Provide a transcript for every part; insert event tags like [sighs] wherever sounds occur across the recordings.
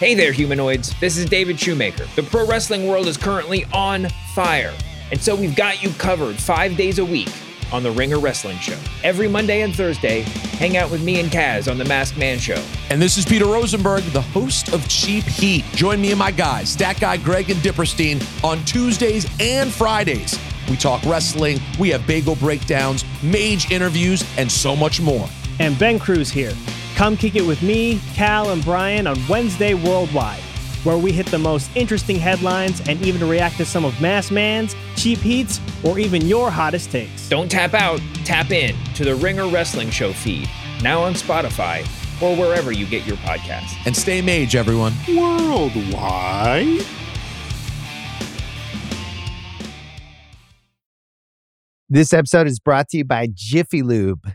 Hey there, humanoids. This is David Shoemaker. The pro wrestling world is currently on fire. And so we've got you covered five days a week on the Ringer Wrestling Show. Every Monday and Thursday, hang out with me and Kaz on the Masked Man Show. And this is Peter Rosenberg, the host of Cheap Heat. Join me and my guys, Stat Guy Greg and Dipperstein, on Tuesdays and Fridays. We talk wrestling, we have bagel breakdowns, mage interviews, and so much more. And Ben Cruz here. Come kick it with me, Cal, and Brian on Wednesday Worldwide, where we hit the most interesting headlines and even react to some of Masked Man's, Cheap Heats, or even your hottest takes. Don't tap out, tap in to the Ringer Wrestling Show feed, now on Spotify or wherever you get your podcasts. And stay mage, everyone. Worldwide. This episode is brought to you by Jiffy Lube.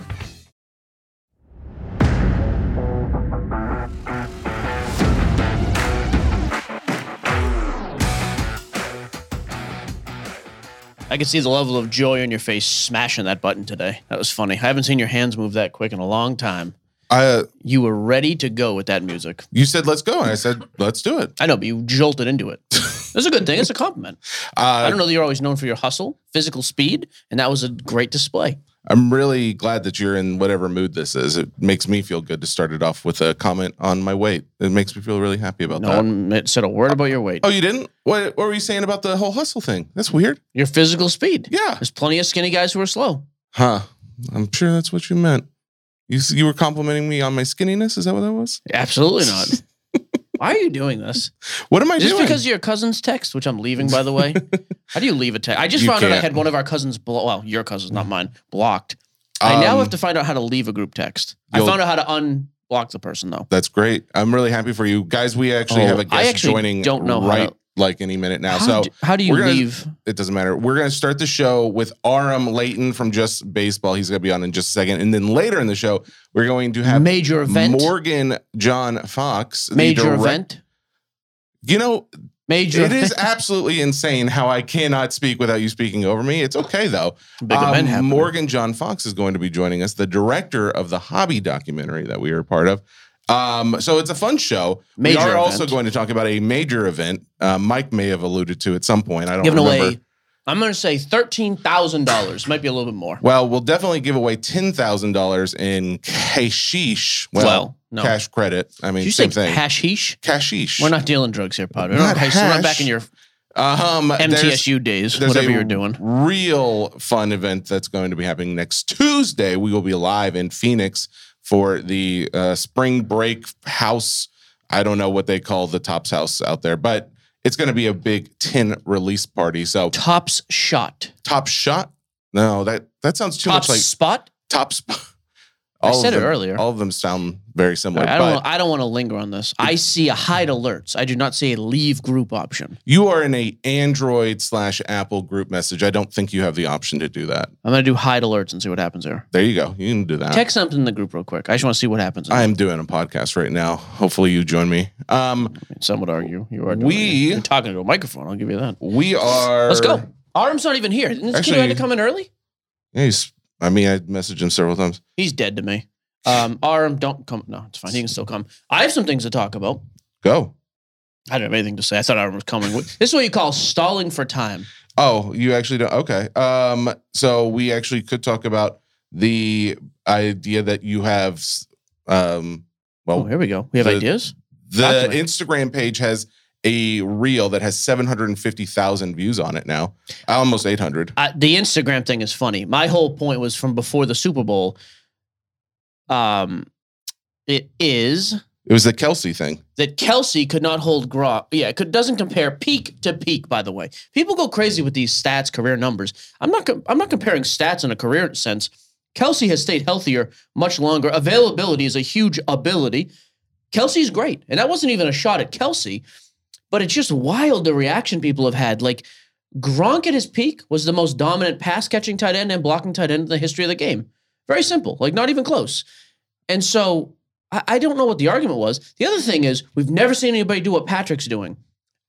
I could see the level of joy on your face smashing that button today. That was funny. I haven't seen your hands move that quick in a long time. I, uh, You were ready to go with that music. you said let's go, and I said let's do it. I know, but you jolted into it. [laughs] That's a good thing. It's a compliment. I Uh, don't know that you're always known for your hustle, physical speed, and that was a great display. I'm really glad that you're in whatever mood this is. It makes me feel good to start it off with a comment on my weight. It makes me feel really happy about No that. No one said a word about your weight. Oh, you didn't? What, what were you saying about the whole hustle thing? That's weird. Your physical speed. Yeah. There's plenty of skinny guys who are slow. Huh. I'm sure that's what you meant. You you were complimenting me on my skinniness. Is that what that was? Absolutely not. [laughs] Why are you doing this? What am I doing? Just doing? because of your cousin's text, which I'm leaving, by the way. [laughs] How do you leave a text? I just You found out I can't. had one of our cousins, blo- well, your cousins, not mine, blocked. I now Um, have to find out how to leave a group text. I you'll- found out how to unblock the person, though. That's great. I'm really happy for you guys. We actually Oh, have a guest actually joining don't know how right to- like any minute now. How, so do, how do you gonna- leave? it doesn't matter. We're going to start the show with Aram Leighton from Just Baseball. He's going to be on in just a second. And then later in the show, we're going to have Major event? Morgan John Fox. Major direct- event? You know, Major it is absolutely insane how I cannot speak without you speaking over me. It's okay though. Big Um, event happening. Morgan John Fox is going to be joining us, the director of the Hobby documentary that we are part of. Um, so it's a fun show. Major we are event. also going to talk about a major event. Uh, Mike may have alluded to at some point. I don't Giving remember. away, I'm going to say $13,000. Might be a little bit more. Well, we'll definitely give away ten thousand dollars in cashish. Well, Well, no. cash credit. I mean, Did you say same thing. hashish? Cashish. We're not dealing drugs here, Pod. We're Not not, we're not back in your Um, MTSU days, whatever you're doing. Real fun event that's going to be happening next Tuesday. We will be live in Phoenix for the uh, spring break house. I don't know what they call the Topps House out there, but it's going to be a big tin release party. So Tops shot. Top Shot. No, that that sounds too Tops much like spot? Top Spot. I All of said it earlier. All of them sound very similar. I don't. I don't want to linger on this. I see a hide alerts. I do not see a leave group option. you are in a Android slash Apple group message. I don't think you have the option to do that. I'm gonna do hide alerts and see what happens there. There you go. You can do that. Text something in the group real quick. I just want to see what happens. I am doing a podcast right now. Hopefully you join me. Um, Some would argue you are. Doing We- You're talking to a microphone. I'll give you that. we are. Let's go. Arm's not even here. Didn't this kid had to come in early? Yeah, he's, I mean, I messaged him several times. He's dead to me. Um, [sighs] Arm, don't come. No, it's fine. He can still come. I have some things to talk about. Go. I don't have anything to say. I thought Arm was coming. This is what you call stalling for time. Oh, you actually don't. Okay. Um, so we actually could talk about the idea that you have, um, Oh, well, here we go. We have the- ideas. the. Instagram page has a reel that has 750,000 views on it now, almost 800. Uh, the Instagram thing is funny. My whole point was from before the Super Bowl. Um, it is It was the Kelce thing. that Kelce could not hold Gronk. Yeah, it could, doesn't compare peak to peak. By the way, people go crazy with these stats, career numbers. I'm not. I'm not comparing stats in a career sense. Kelce has stayed healthier much longer. Availability is a huge ability. Kelce's great, and that wasn't even a shot at Kelce, but it's just wild the reaction people have had. Like Gronk at his peak was the most dominant pass catching tight end and blocking tight end in the history of the game. Very simple, like not even close. And so I, I don't know what the argument was. The other thing is we've never seen anybody do what Patrick's doing.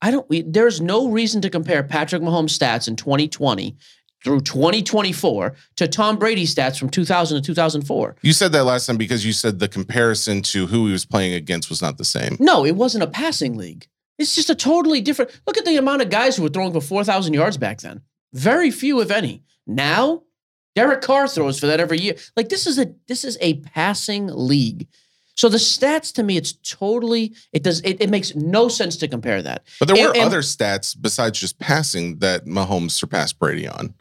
I don't. We, there's no reason to compare Patrick Mahomes' stats in 2020 through 2024 to Tom Brady's stats from 2000 to 2004. You said that last time because you said the comparison to who he was playing against was not the same. No, it wasn't a passing league. It's just a totally different. Look at the amount of guys who were throwing for 4,000 yards back then. Very few, if any. Now, Derek Carr throws for that every year. Like this is a this is a passing league. So the stats to me, it's totally it does it, it makes no sense to compare that. But there were And- and- other stats besides just passing that Mahomes surpassed Brady on.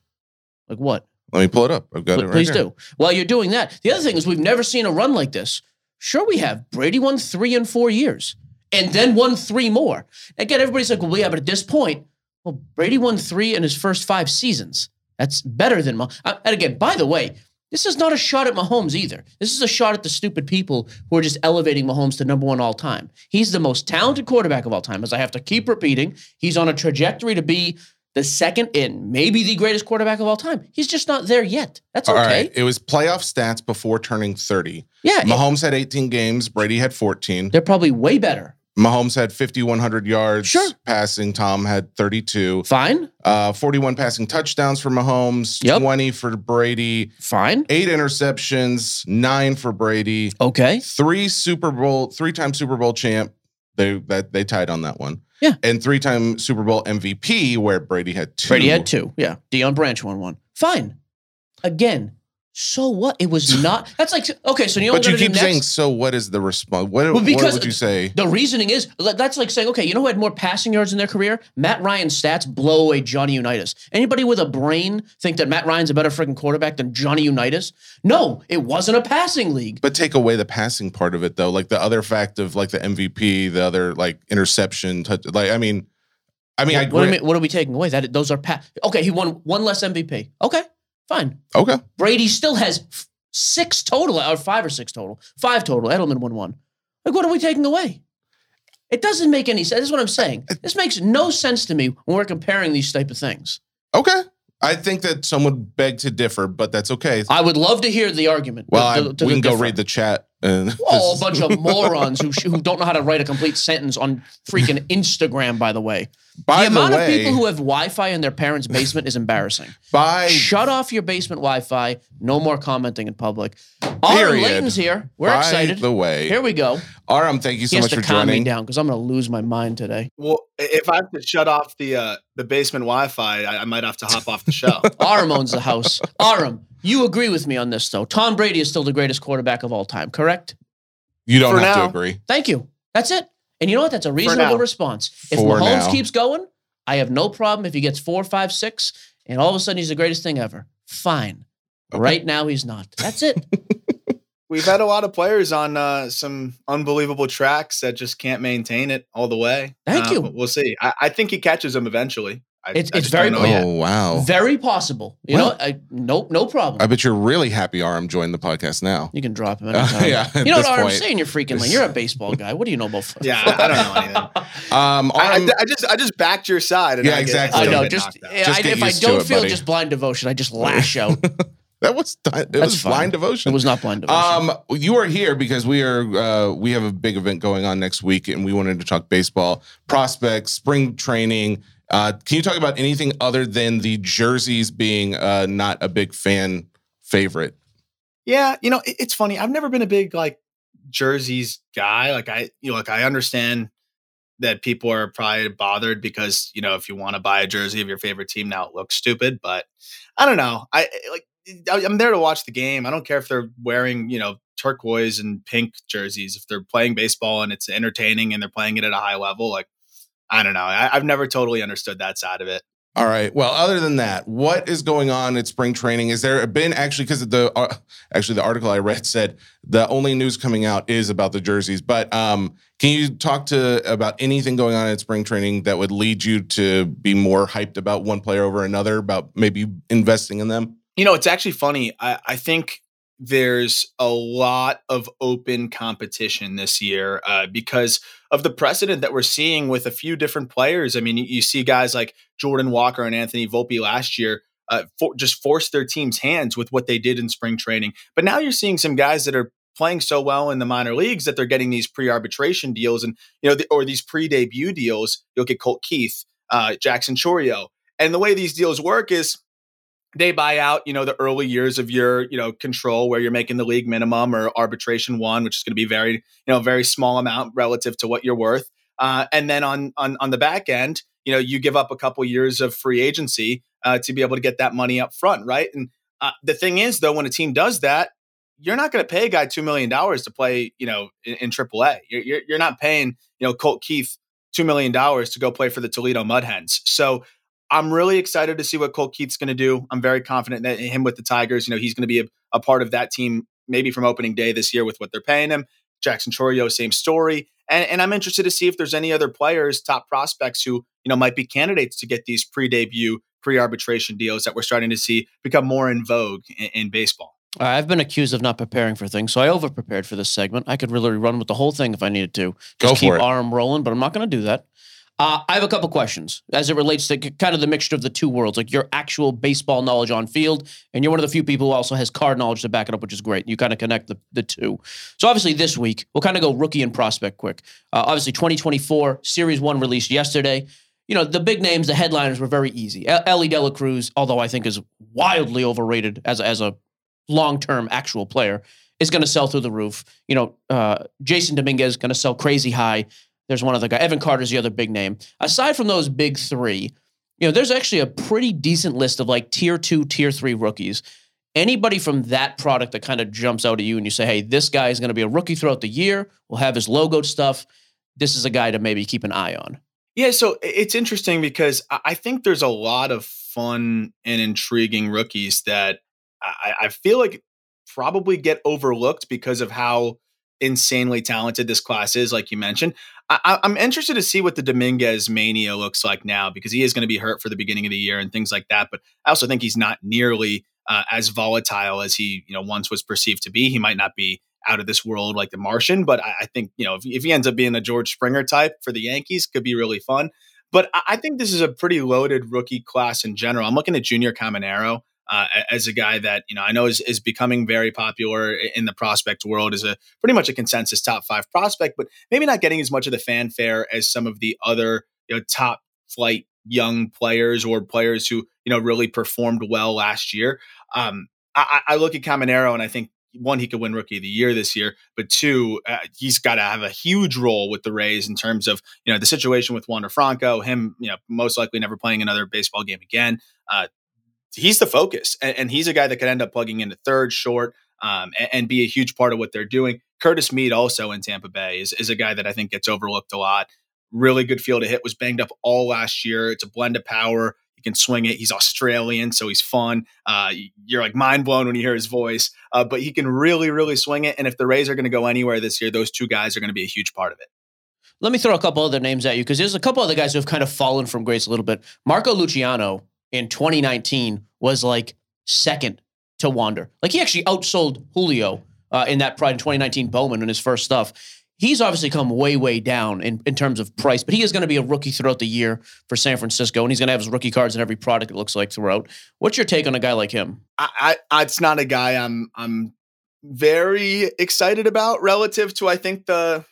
Like what? Let me pull it up. I've got Pl- it right Please here. do. While you're doing that, the other thing is we've never seen a run like this. Sure, we have. Brady won three in four years, and then won three more. Again, everybody's like, "Well, yeah," but at this point, well, Brady won three in his first five seasons. That's better than Mah- uh, And again, by the way, this is not a shot at Mahomes either. This is a shot at the stupid people who are just elevating Mahomes to number one all time. He's the most talented quarterback of all time, as I have to keep repeating. He's on a trajectory to be the second and maybe the greatest quarterback of all time. He's just not there yet. That's All okay. right. It was playoff stats before turning 30. Yeah, it- Mahomes had 18 games. Brady had 14. they're probably way better. Mahomes had 5,100 yards Sure. passing. Tom had 32. Fine, Uh, 41 passing touchdowns for Mahomes, Yep. 20 for Brady, fine, eight interceptions, nine for Brady, okay. three Super Bowl, three time Super Bowl champ. They that they tied on that one. Yeah. And three time Super Bowl MVP where Brady had two. Brady had two. Yeah, Deion Branch won one. Fine. Again, so what? It was [laughs] not. That's like okay. So you know But what you keep saying, so what is the response? What, Well, what because would you say? The reasoning is that's like saying, okay, you know who had more passing yards in their career? Matt Ryan's stats blow away Johnny Unitas. Anybody with a brain think that Matt Ryan's a better freaking quarterback than Johnny Unitas? No, it wasn't a passing league. But take away the passing part of it though, like the other fact of like the MVP, the other like interception, touch, like I mean, I mean, I what, what, do you what are we taking away? That those are pa- okay. He won one less MVP. Okay, fine. okay. Brady still has f- six total, or five or six total, five total. Edelman won one. Like, what are we taking away? It doesn't make any sense. This is what I'm saying. This makes no sense to me when we're comparing these type of things. Okay. I think that some would beg to differ, but that's okay. I would love to hear the argument. Well, to- I, to we can go different. read the chat. And [laughs] Oh, a bunch of morons who, sh- who don't know how to write a complete sentence on freaking Instagram, by the way. By the the, amount way, of people who have Wi Fi in their parents' basement is embarrassing. [laughs] by Shut off your basement Wi Fi. No more commenting in public. Aaron Period. Leighton's here. We're by excited. the way, Here we go. Aram, thank you He so has much to for calm me down because I'm going to lose my mind today. Well, if I have to shut off the uh, the basement Wi-Fi, I, I might have to hop off the show. [laughs] Aram owns the house. Aram, you agree with me on this, though. Tom Brady is still the greatest quarterback of all time, correct? You don't For have now. to agree. Thank you. That's it. And you know what? That's a reasonable response. If For Mahomes now. keeps going, I have no problem if he gets four, five, six, and all of a sudden he's the greatest thing ever. Fine. Okay. Right now he's not. That's it. [laughs] We've had a lot of players on uh, some unbelievable tracks that just can't maintain it all the way. Thank Uh, you. We'll see. I, I think he catches them eventually. I, It's- I it's very don't yet. Oh wow! Very possible. You Well- know, I, no, no problem. I bet you're really happy Aram joined the podcast now. you can drop him [laughs] Uh, yeah, at You know this what, Aram? point. Say in your freaking lane. You're a baseball guy. What do you know about football? Yeah, I- I don't know anything. [laughs] Um, I, I- I just I just backed your side. And Yeah, I get- exactly. I know. Just, knocked out. yeah, Just I- if I don't it, feel buddy. just blind devotion, I just [laughs] lash out. that was it That's was fine. blind devotion. It was not blind devotion. Um, you are here because we are uh, we have a big event going on next week, and we wanted to talk baseball prospects, spring training. Uh, can you talk about anything other than the jerseys being uh, not a big fan favorite? Yeah, you know, it- it's funny. I've never been a big like jerseys guy. Like I, you know, like I understand that people are probably bothered because you know if you want to buy a jersey of your favorite team now it looks stupid. But I don't know. I like I'm there to watch the game. I don't care if they're wearing, you know, turquoise and pink jerseys. If they're playing baseball and it's entertaining and they're playing it at a high level, like I don't know. I, have never totally understood that side of it. All right. Well, other than that, what is going on at spring training? Is there been actually because the uh, actually the article I read said the only news coming out is about the jerseys. But um, can you talk to about anything going on at spring training that would lead you to be more hyped about one player over another? About maybe investing in them? You know, it's actually funny. I, I think there's a lot of open competition this year uh, because of the precedent that we're seeing with a few different players. I mean, you, you see guys like Jordan Walker and Anthony Volpe last year uh, for, just force their team's hands with what they did in spring training. But now you're seeing some guys that are playing so well in the minor leagues that they're getting these pre-arbitration deals and you know the, or these pre-debut deals. You'll get Colt Keith, uh, Jackson Chourio, and the way these deals work is they buy out, you know, the early years of your, you know, control where you're making the league minimum or arbitration one, which is going to be very, you know, very small amount relative to what you're worth. Uh, and then on on on the back end, you know, you give up a couple years of free agency uh, to be able to get that money up front, right? And uh, the thing is, though, when a team does that, you're not going to pay a guy two million dollars to play, you know, in, in AAA. You're, you're you're not paying, you know, Colt Keith two million dollars to go play for the Toledo Mud Hens. So I'm really excited to see what Colt Keith's going to do. I'm very confident that him with the Tigers, you know, he's going to be a, a, part of that team maybe from opening day this year with what they're paying him. Jackson Chourio, same story. And, and I'm interested to see if there's any other players, top prospects who, you know, might be candidates to get these pre-debut, pre-arbitration deals that we're starting to see become more in vogue in, in baseball. Uh, I've been accused of not preparing for things, so I over prepared for this segment. I could really run with the whole thing if I needed to. Just Go keep it. arm rolling, but I'm not going to do that. Uh, I have a couple questions as it relates to kind of the mixture of the two worlds, like your actual baseball knowledge on field, and you're one of the few people who also has card knowledge to back it up, which is great. You kind of connect the, the two. So obviously this week we'll kind of go rookie and prospect quick. Uh, obviously 2024 Series One released yesterday. You know the big names, the headliners were very easy. Elly De La Cruz, although I think is wildly overrated as a, as a long term actual player, is going to sell through the roof. You know, uh, Jasson Dominguez going to sell crazy high. There's one other guy. Evan Carter's the other big name. Aside from those big three, you know, there's actually a pretty decent list of like tier two, tier three rookies. Anybody from that product that kind of jumps out at you and you say, hey, this guy is going to be a rookie throughout the year, We'll have his logo stuff. This is a guy to maybe keep an eye on. Yeah, so it's interesting because I think there's a lot of fun and intriguing rookies that I, I feel like probably get overlooked because of how insanely talented this class is, like you mentioned. I, am interested to see what the Dominguez mania looks like now because he is going to be hurt for the beginning of the year and things like that. But I also think he's not nearly uh, as volatile as he you know once was perceived to be. He might not be out of this world like the Martian, but I, I think you know if, if, he ends up being a George Springer type for the Yankees, could be really fun. But I, I think this is a pretty loaded rookie class in general. I'm looking at Junior Caminero uh, as a guy that you know I know is, is becoming very popular in the prospect world is a pretty much a consensus top five prospect, but maybe not getting as much of the fanfare as some of the other you know top flight young players or players who you know really performed well last year. Um, I, I look at Caminero and I think one, he could win Rookie of the Year this year, but two, uh, he's got to have a huge role with the Rays in terms of you know the situation with Wander Franco, him you know most likely never playing another baseball game again. Uh, he's the focus, and, and, he's a guy that could end up plugging into third, short, um, and, and, be a huge part of what they're doing. Curtis Mead, also in Tampa Bay, is, is a guy that I think gets overlooked a lot. Really good field to hit. Was banged up all last year. It's a blend of power. He can swing it. He's Australian, so he's fun. Uh, you're like mind blown when you hear his voice, uh, but he can really, really swing it. And if the Rays are going to go anywhere this year, those two guys are going to be a huge part of it. Let me throw a couple other names at you because there's a couple other guys who have kind of fallen from grace a little bit. Marco Luciano in 2019 was like second to Wander. Like he actually outsold Julio uh, in that Pride in 2019 Bowman in his first stuff. He's obviously come way, way down in, in terms of price, but he is going to be a rookie throughout the year for San Francisco, and he's going to have his rookie cards in every product. It looks like throughout. What's your take on a guy like him? I, I it's not a guy I'm I'm very excited about relative to I think the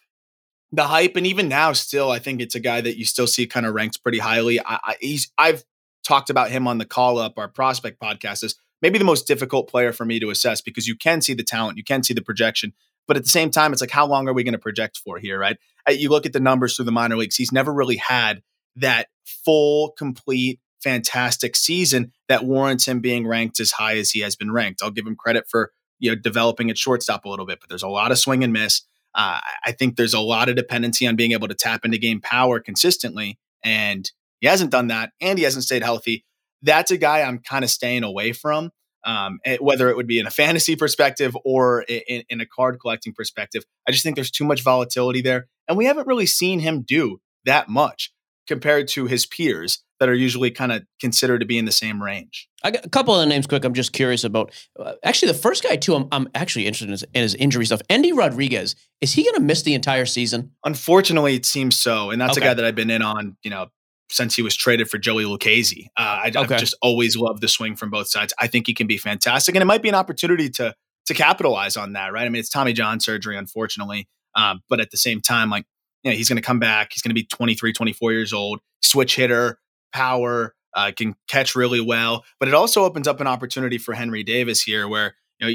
the hype, and even now, still, I think it's a guy that you still see kind of ranked pretty highly. I, I, he's I've talked about him on the call up, our prospect podcast, is maybe the most difficult player for me to assess because you can see the talent, you can see the projection. But at the same time, it's like, how long are we going to project for here, right? Uh, you look at the numbers through the minor leagues, he's never really had that full, complete, fantastic season that warrants him being ranked as high as he has been ranked. I'll give him credit for you know developing at shortstop a little bit, but there's a lot of swing and miss. Uh, I think there's a lot of dependency on being able to tap into game power consistently, and he hasn't done that, and he hasn't stayed healthy. That's a guy I'm kind of staying away from. Um, eh, whether it would be in a fantasy perspective or in, in a card collecting perspective, I just think there's too much volatility there, and we haven't really seen him do that much compared to his peers that are usually kind of considered to be in the same range. I got a couple of the names quick. I'm just curious about. Uh, actually, the first guy too. I'm, I'm actually interested in his, in his, injury stuff. Endy Rodriguez is he going to miss the entire season? Unfortunately, it seems so, and that's okay. a guy that I've been in on. You know, since he was traded for Joey Lucchesi. Uh, I, have just always loved the swing from both sides. I think he can be fantastic, and it might be an opportunity to to capitalize on that. Right? I mean, it's Tommy John surgery, unfortunately, um, but at the same time, like you know, he's going to come back. He's going to be 23, 24 years old, switch hitter, power, uh, can catch really well. But it also opens up an opportunity for Henry Davis here, where you know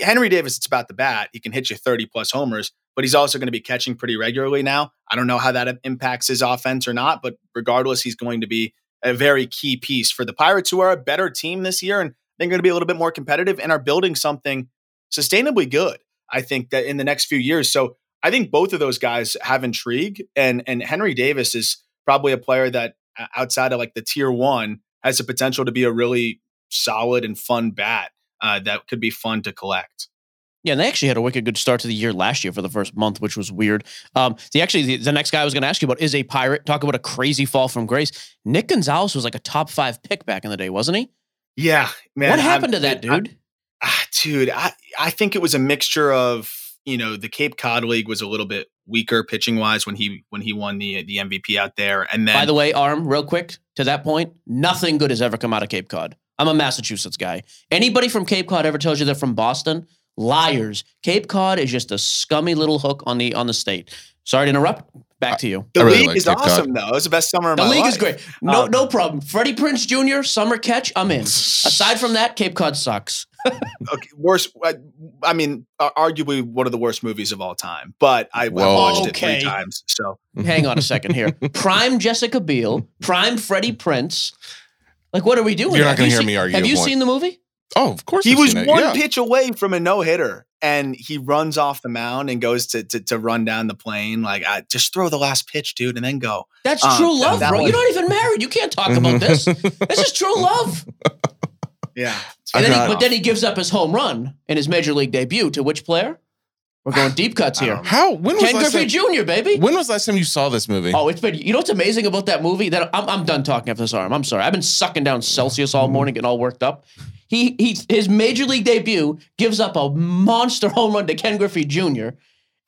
Henry Davis, it's about the bat. He can hit you 30 plus homers, but he's also going to be catching pretty regularly now. I don't know how that impacts his offense or not, but regardless, he's going to be a very key piece for the Pirates, who are a better team this year and they're going to be a little bit more competitive and are building something sustainably good. I think that in the next few years. So I think both of those guys have intrigue, and and Henry Davis is probably a player that outside of like the tier one has the potential to be a really solid and fun bat uh, that could be fun to collect. Yeah, and they actually had a wicked good start to the year last year for the first month, which was weird. Um, the actually the, the next guy I was going to ask you about is a pirate. Talk about a crazy fall from grace. Nick Gonzalez was like a top five pick back in the day, wasn't he? Yeah, man. What happened I'm, to that dude? I, ah, dude, I I think it was a mixture of you know the Cape Cod League was a little bit weaker pitching wise when he when he won the the MVP out there. And then by the way, arm real quick to that point, nothing good has ever come out of Cape Cod. I'm a Massachusetts guy. Anybody from Cape Cod ever tells you they're from Boston? Liars. Cape Cod is just a scummy little hook on the on the state. Sorry to interrupt. Back to you. The really league like is Cape awesome, Cod. though. It's the best summer of the my league life. is great. No, um, no problem. Freddie Prinze Jr. Summer catch. I'm in. [laughs] Aside from that, Cape Cod sucks. [laughs] okay, worst. I, I, mean, arguably one of the worst movies of all time. But I, I watched okay. it three times. So hang on a second here. [laughs] Prime Jessica Biel. Prime Freddie Prinze. Like, what are we doing? You're not going to hear seen, me argue. Have you seen the movie? Oh, of course. He I've was one yeah. pitch away from a no hitter, and he runs off the mound and goes to to, to run down the plane. Like, I, just throw the last pitch, dude, and then go. That's um, true love, that, that bro. Was, You're not even married. You can't talk about this. this is true love. [laughs] Yeah. And then he, but then he gives up his home run in his major league debut to which player? We're going deep cuts here. Um, How? When was Ken Griffey Jr. Baby. When was last time you saw this movie? Oh, it's been. You know what's amazing about that movie? That I'm, I'm done talking after this arm. I'm sorry. I've been sucking down Celsius all morning, getting all worked up. He he. His major league debut gives up a monster home run to Ken Griffey Jr.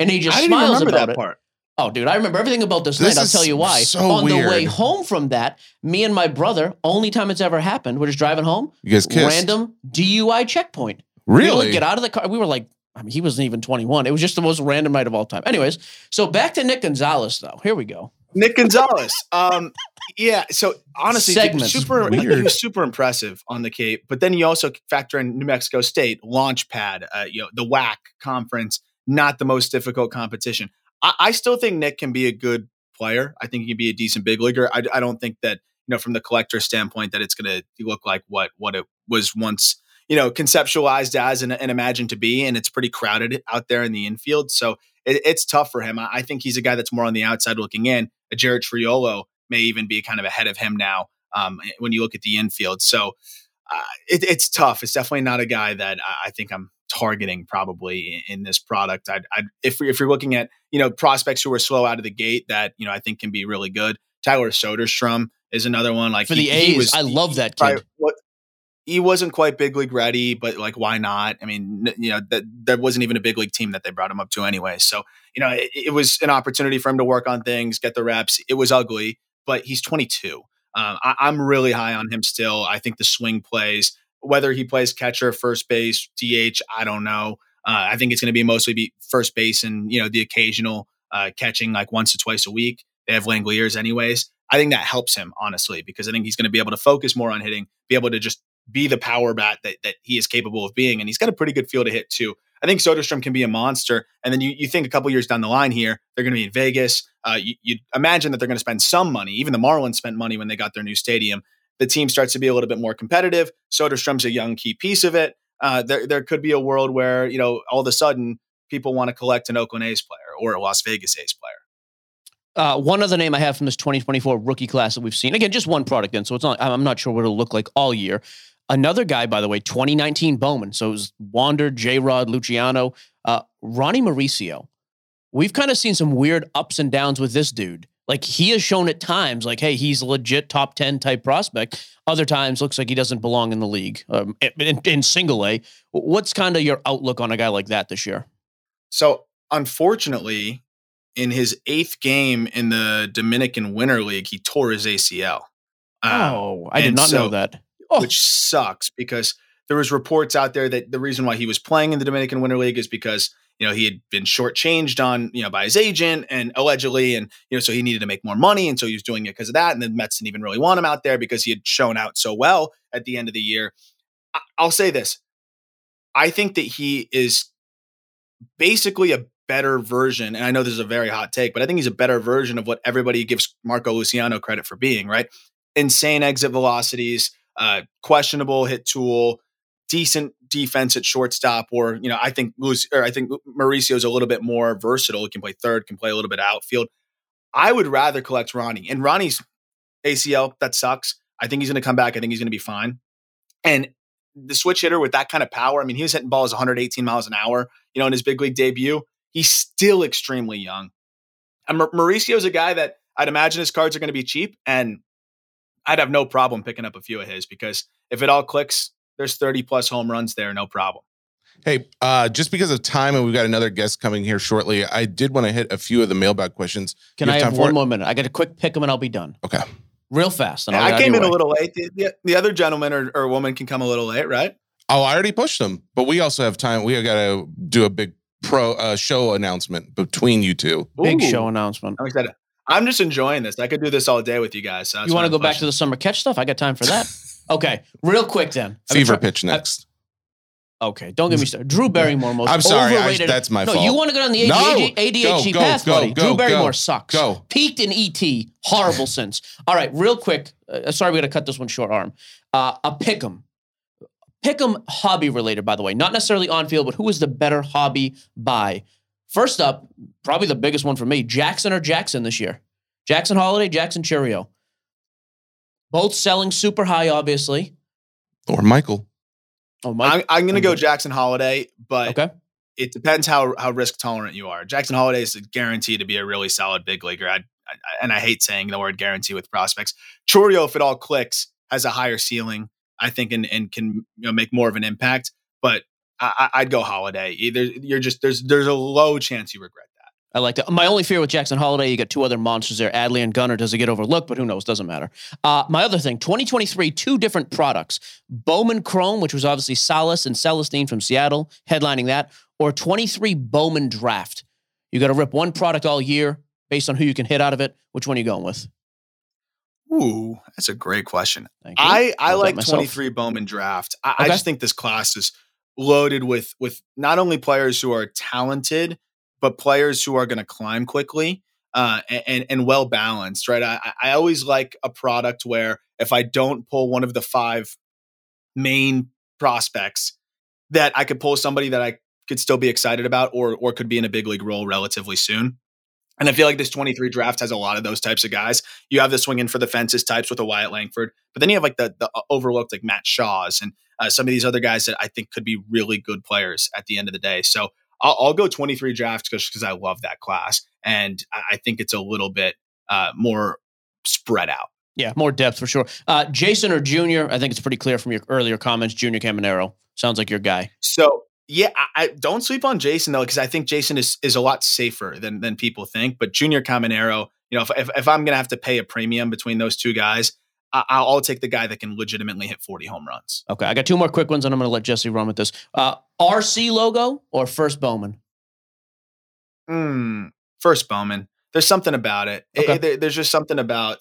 And he just I smiles remember about that it. part. Oh, dude, I remember everything about this, this night. I'll tell you why. So On weird. the way home from that, me and my brother, only time it's ever happened, we're just driving home. You guys kissed. Random DUI checkpoint. Really? We get out of the car. We were like, I mean, he wasn't even 21. It was just the most random night of all time. Anyways, so back to Nick Gonzalez, though. Here we go. Nick Gonzalez. um, yeah. So honestly, super, he was super impressive on the Cape. But then you also factor in New Mexico State launch pad, uh, you know, the WAC conference, not the most difficult competition. I, I, still think Nick can be a good player. I think he can be a decent big leaguer. I, I don't think that you know from the collector standpoint that it's going to look like what what it was once you know conceptualized as and, and, imagined to be and it's pretty crowded out there in the infield. So it, it's tough for him. I, I, think he's a guy that's more on the outside looking in. A jared triolo may even be kind of ahead of him now um, when you look at the infield. So uh, it, it's tough. It's definitely not a guy that I, I think i'm targeting probably in, in this product. I'd, I'd, if, if you're looking at you know prospects who are slow out of the gate that you know i think can be really good tyler soderstrom is another one. Like for the he, A's. He was, I love that kid. What, he wasn't quite big league ready, but like, why not? I mean, you know, that there wasn't even a big league team that they brought him up to anyway. So, you know, it, it was an opportunity for him to work on things, get the reps. It was ugly, but he's 22. Um, I, I'm really high on him still. I think the swing plays, whether he plays catcher, first base, DH, I don't know. Uh, I think it's going to be mostly be first base and you know the occasional uh, catching like once or twice a week. They have Langeliers anyways. I think that helps him honestly because I think he's going to be able to focus more on hitting, be able to just be the power bat that, that he is capable of being. And he's got a pretty good feel to hit too. I think Soderstrom can be a monster. And then you, you think a couple years down the line here, they're going to be in Vegas. Uh, you, you imagine that they're going to spend some money. Even the Marlins spent money when they got their new stadium the team starts to be a little bit more competitive. Soderstrom's a young key piece of it. Uh, there, there could be a world where you know all of a sudden people want to collect an Oakland A's player or a Las Vegas A's player. Uh, one other name I have from this 2024 rookie class that we've seen. Again, just one product in, so it's not. I'm not sure what it'll look like all year. Another guy, by the way, 2019 Bowman. So it was Wander, J. Rod, Luciano, uh, Ronnie Mauricio. We've kind of seen some weird ups and downs with this dude. Like he has shown at times, like, hey, he's a legit top 10 type prospect. Other times, looks like he doesn't belong in the league um, in, in single A. What's kind of your outlook on a guy like that this year? So, unfortunately, in his eighth game in the Dominican Winter League, he tore his ACL. Uh, oh, I did not so, know that. Oh. Which sucks because there was reports out there that the reason why he was playing in the Dominican Winter League is because you know he had been shortchanged on you know by his agent and allegedly, and you know so he needed to make more money, and so he was doing it because of that. And the Mets didn't even really want him out there because he had shown out so well at the end of the year. I- I'll say this: I think that he is basically a better version. And I know this is a very hot take, but I think he's a better version of what everybody gives Marco Luciano credit for being. Right? Insane exit velocities, uh, questionable hit tool, decent defense at shortstop, or you know, I think or I think Mauricio is a little bit more versatile. He can play third, can play a little bit outfield. I would rather collect Ronnie. And Ronnie's ACL, that sucks. I think he's going to come back. I think he's going to be fine. And the switch hitter with that kind of power, I mean, he was hitting balls 118 miles an hour, you know, in his big league debut. He's still extremely young. And Mauricio is a guy that I'd imagine his cards are going to be cheap. And I'd have no problem picking up a few of his because if it all clicks, there's 30 plus home runs there, no problem. Hey, uh, just because of time and we've got another guest coming here shortly, I did want to hit a few of the mailbag questions. Can I have one more minute? I got a quick pick them and I'll be done. Okay. Real fast. Yeah, I came in way. a little late. The, the, the other gentleman or, or, woman can come a little late, right? Oh, I already pushed them, but we also have time. We got to do a big pro uh, show announcement between you two. Big Ooh. show announcement. I'm excited. I'm just enjoying this. I could do this all day with you guys. So you want to go back to the summer catch stuff? I got time for that. [laughs] okay, real quick then. Fever pitch next. okay, don't get me started. Drew Barrymore most I'm sorry, overrated. I, that's my no, fault. you want to go on the ADHD, no, ADHD go, path, go, buddy. Go, Drew Barrymore sucks. Go. Peaked in ET, horrible since. All right, real quick. Uh, sorry, we got to cut this one short. Arm. Uh, a pick'em. Pick'em hobby related, by the way, not necessarily on field, but who is the better hobby buy? First up, probably the biggest one for me: Jackson or Jackson this year. Jackson Holliday, Jackson Chourio. Both selling super high, obviously. Or Michael. Oh, Mike. I'm, I'm going to go Jackson Holliday, but okay. it depends how how risk tolerant you are. Jackson Holliday is guaranteed to be a really solid big leaguer. I, I, and I hate saying the word guarantee with prospects. Chourio, if it all clicks, has a higher ceiling, I think, and, and can you know, make more of an impact. But I, would go Holliday. Either you're just there's there's a low chance you regret that. I like that. My only fear with Jackson Holliday, you got two other monsters there, Adley and Gunnar. Does it get overlooked? But who knows? Doesn't matter. Uh, my other thing, 2023, two different products. Bowman Chrome, which was obviously Salas and Celesten from Seattle, headlining that, or 23 Bowman Draft. You got to rip one product all year based on who you can hit out of it. Which one are you going with? Ooh, that's a great question. I, I like 23 Bowman Draft. I, okay. I just think this class is loaded with with not only players who are talented, but players who are going to climb quickly uh, and and well balanced, right? I, I always like a product where if I don't pull one of the five main prospects, that I could pull somebody that I could still be excited about, or or could be in a big league role relatively soon. And I feel like this 23 draft has a lot of those types of guys. You have the swing in for the fences types with a Wyatt Langford, but then you have like the, the uh, overlooked like Matt Shaws and uh, some of these other guys that I think could be really good players at the end of the day. So I'll, I'll go 23 drafts just because I love that class. And I think it's a little bit uh, more spread out. Yeah, more depth for sure. Uh, Jasson or Junior, I think it's pretty clear from your earlier comments. Junior Caminero sounds like your guy. So yeah, I, I don't sleep on Jasson though, because I think Jasson is is a lot safer than than people think. But Junior Caminero, you know, if, if, if I'm gonna have to pay a premium between those two guys, I, will take the guy that can legitimately hit 40 home runs. Okay, I got two more quick ones, and I'm going to let Jesse run with this. Uh, RC logo or first Bowman? Hmm, first Bowman. There's something about it. Okay. it, it there's just something about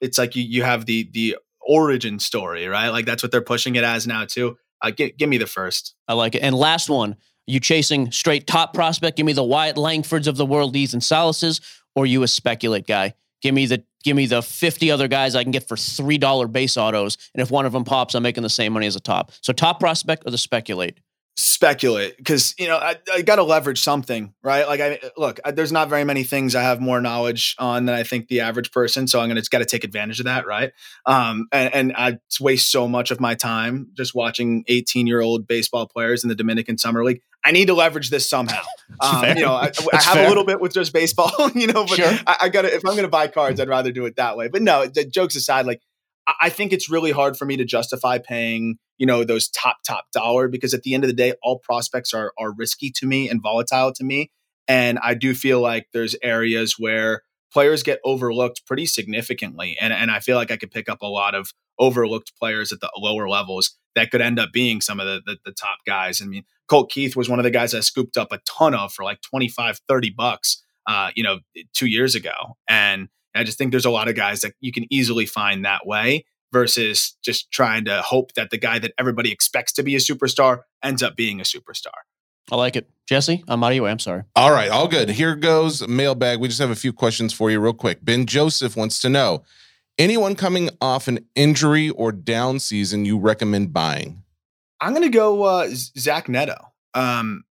it's like you you have the the origin story, right? Like that's what they're pushing it as now too. Uh, give, give me the first. I like it. And last one, you chasing straight top prospect? Give me the Wyatt Langfords of the world, Ethan Salases, or you a speculate guy? Give me the give me the 50 other guys I can get for $3 base autos. And if one of them pops, I'm making the same money as a top. So top prospect or the speculate? speculate because you know I, I got to leverage something, right? Like I look, I, there's not very many things I have more knowledge on than I think the average person, so I'm gonna got to take advantage of that, right? Um, and, and I waste so much of my time just watching 18 year old baseball players in the Dominican Summer League. I need to leverage this somehow. [laughs] Um, you know, I, I have fair. a little bit with just baseball, [laughs] you know, but sure. I, I got to if I'm gonna buy cards, I'd rather do it that way. But no, the jokes aside, like I think it's really hard for me to justify paying, you know, those top top dollar because at the end of the day, all prospects are are risky to me and volatile to me. And I do feel like there's areas where players get overlooked pretty significantly. And and I feel like I could pick up a lot of overlooked players at the lower levels that could end up being some of the, the, the top guys. I mean, Colt Keith was one of the guys I scooped up a ton of for like 25, 30 bucks, uh, you know, two years ago. And I just think there's a lot of guys that you can easily find that way versus just trying to hope that the guy that everybody expects to be a superstar ends up being a superstar. I like it. Jesse, I'm out of your way. I'm sorry. All right, all good. Here goes mailbag. We just have a few questions for you, real quick. Ben Joseph wants to know anyone coming off an injury or down season you recommend buying? I'm going to go uh, Zach Neto. Um,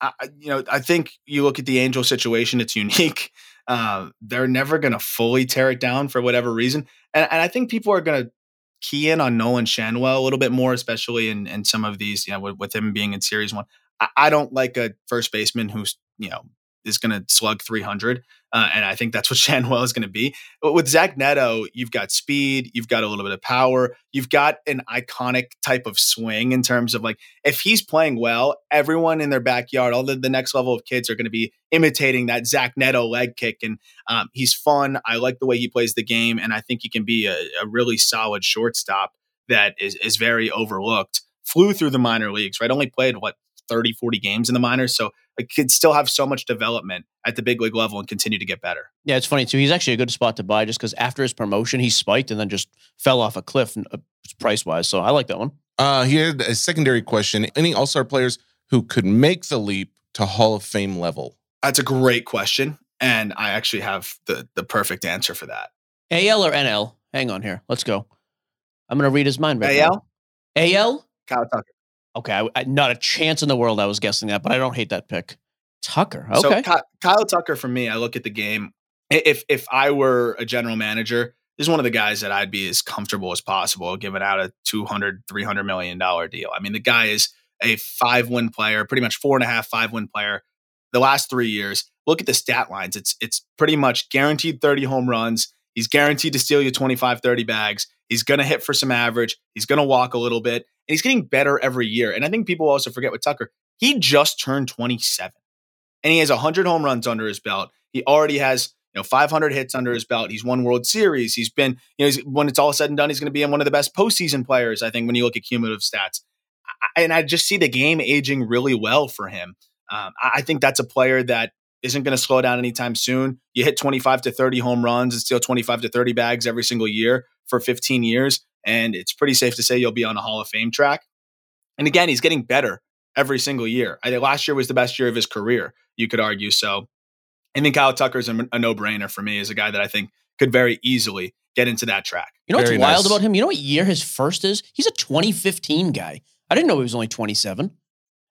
I, you know, I think you look at the Angel situation; it's unique. [laughs] Uh, they're never going to fully tear it down for whatever reason. And, and I think people are going to key in on Nolan Schanuel a little bit more, especially in, in some of these, you know, with, with him being in series one. I, I don't like a first baseman who's, you know, is going to slug 300. Uh, and I think that's what [laughs] Schanuel is going to be. But with Zach Neto, you've got speed, you've got a little bit of power, you've got an iconic type of swing in terms of like, if he's playing well, everyone in their backyard, all the, the next level of kids are going to be imitating that Zach Neto leg kick. And um, he's fun. I like the way he plays the game. And I think he can be a, a really solid shortstop that is, is very overlooked. Flew through the minor leagues, right? Only played what 30, 40 games in the minors. So it could still have so much development at the big league level and continue to get better. Yeah, it's funny too. He's actually a good spot to buy just because after his promotion, he spiked and then just fell off a cliff uh, price wise. So I like that one. Uh, he had a secondary question. Any All Star players who could make the leap to Hall of Fame level? That's a great question. And I actually have the, the perfect answer for that. AL or NL? Hang on here. Let's go. I'm going to read his mind right AL? now. AL? Kyle Tucker. Okay, I, I, not a chance in the world I was guessing that, but I don't hate that pick. Tucker. Okay. So Kyle Tucker for me, I look at the game. If if I were a general manager, this is one of the guys that I'd be as comfortable as possible giving out a 200, 300 million dollar deal. I mean, the guy is a five win player, pretty much four and a half, five win player. The last three years, look at the stat lines. It's it's pretty much guaranteed 30 home runs. He's guaranteed to steal you 25, 30 bags. He's going to hit for some average. He's going to walk a little bit. And he's getting better every year. And I think people also forget with Tucker, he just turned 27 and he has 100 home runs under his belt. He already has you know 500 hits under his belt. He's won World Series. He's been you know when it's all said and done, he's going to be in one of the best postseason players. I think when you look at cumulative stats, and I just see the game aging really well for him. Um, I think that's a player that isn't going to slow down anytime soon. You hit 25 to 30 home runs and steal 25 to 30 bags every single year for 15 years, and it's pretty safe to say you'll be on a Hall of Fame track. And again, he's getting better every single year. I think last year was the best year of his career, you could argue. So I think Kyle Tucker's a, a no brainer for me as a guy that I think could very easily get into that track. You know what's wild about him? You know what year his first is? He's a 2015 guy. I didn't know he was only 27.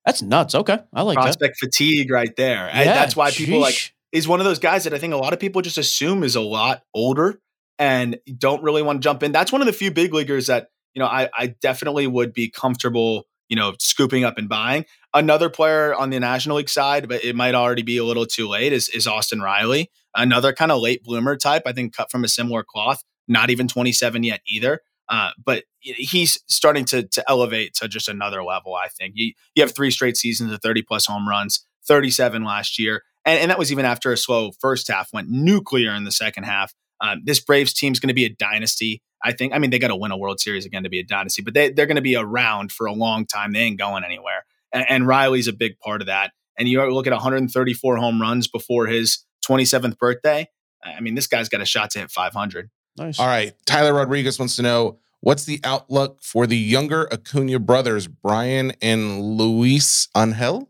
That's nuts. Okay. I like prospect that. fatigue right there. Yeah, that's why people sheesh. like is one of those guys that I think a lot of people just assume is a lot older and don't really want to jump in. That's one of the few big leaguers that, you know, I, I definitely would be comfortable you know, scooping up and buying. Another player on the National League side, but it might already be a little too late, is, is Austin Riley. Another kind of late bloomer type, I think cut from a similar cloth, not even 27 yet either. Uh, but he's starting to, to elevate to just another level, I think. You, you have three straight seasons of 30 plus home runs, 37 last year. And, and that was even after a slow first half, went nuclear in the second half. Um, this Braves team is going to be a dynasty. I think. I mean, they got to win a World Series again to be a dynasty, but they, they're going to be around for a long time. They ain't going anywhere. And, and Riley's a big part of that. And you look at 134 home runs before his 27th birthday. I mean, this guy's got a shot to hit 500. Nice. All right. Tyler Rodriguez wants to know what's the outlook for the younger Acuna brothers, Bryan and Luis Angel?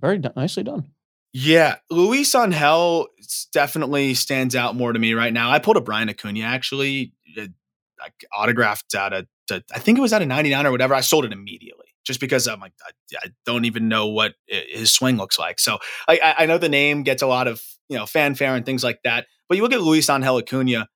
Very nicely done. Yeah, Luis Angel definitely stands out more to me right now. I pulled a Bryan Acuna actually, uh, like autographed out of, I think it was out of 99 or whatever. I sold it immediately just because I'm like, I, I don't even know what his swing looks like. So I, I know the name gets a lot of, you know, fanfare and things like that. But you look at Luis Angel Acuna,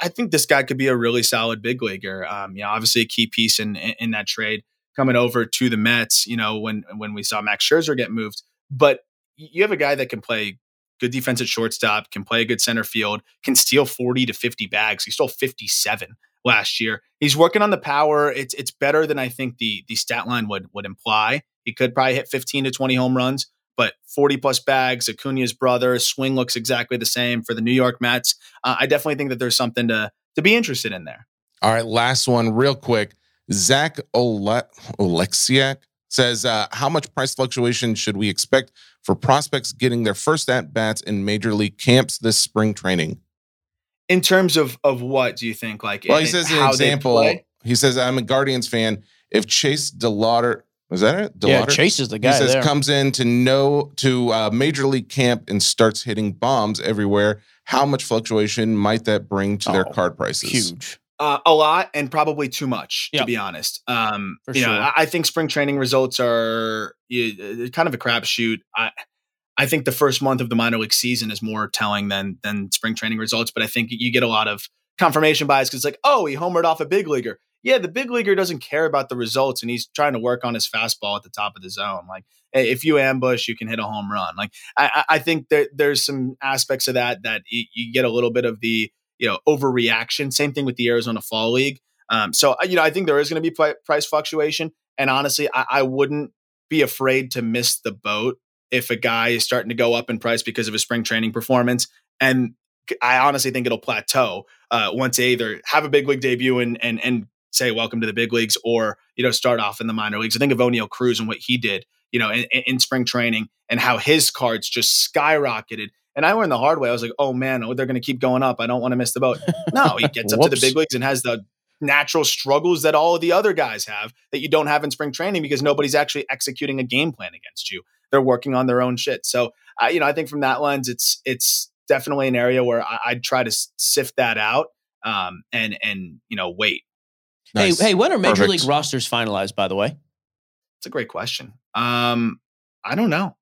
I, think this guy could be a really solid big leaguer. Um, you know, obviously a key piece in, in, in that trade coming over to the Mets, you know, when, when we saw Max Scherzer get moved. But you have a guy that can play good defense at shortstop, can play a good center field, can steal 40 to 50 bags. He stole 57 last year. He's working on the power. It's it's better than I think the the stat line would would imply. He could probably hit 15 to 20 home runs, but 40 plus bags, Acuna's brother, swing looks exactly the same for the New York Mets. Uh, I definitely think that there's something to to be interested in there. All right, last one, real quick. Zach Ole- Oleksiak says, uh, "How much price fluctuation should we expect for prospects getting their first at bats in major league camps this spring training?" In terms of of what do you think? Like, well, he says an example. He says, "I'm a Guardians fan. If Chase DeLauter was that it? DeLauter? Yeah, Chase is the guy. He says there. comes in to no to uh, major league camp and starts hitting bombs everywhere. How much fluctuation might that bring to oh, their card prices? Huge. Uh, a lot and probably too much, yep. to be honest. Um, For you sure. know, I, I, think spring training results are uh, kind of a crapshoot. I, I think the first month of the minor league season is more telling than than spring training results. But I think you get a lot of confirmation bias because it's like, oh, he homered off a big leaguer. Yeah, the big leaguer doesn't care about the results, and he's trying to work on his fastball at the top of the zone. Like, if you ambush, you can hit a home run. Like, I, I think that there's some aspects of that that you get a little bit of the you know overreaction. Same thing with the Arizona Fall League. Um, so you know, I think there is going to be price fluctuation, and honestly, I, I wouldn't be afraid to miss the boat if a guy is starting to go up in price because of his spring training performance. And I honestly think it'll plateau uh, once they either have a big league debut and and and say welcome to the big leagues, or you know start off in the minor leagues. I think of Oneil Cruz and what he did, you know, in, in spring training and how his cards just skyrocketed. And I learned the hard way. I was like, oh man, oh, they're going to keep going up. I don't want to miss the boat. [laughs] No, he gets up to the big leagues and has the natural struggles that all of the other guys have that you don't have in spring training because nobody's actually executing a game plan against you. They're working on their own shit. So, uh, you know, I think from that lens, it's it's definitely an area where I, would try to sift that out um, and and you know wait. Nice. Hey, hey, when are major Perfect. league rosters finalized? By the way, it's a great question. Um, I don't know.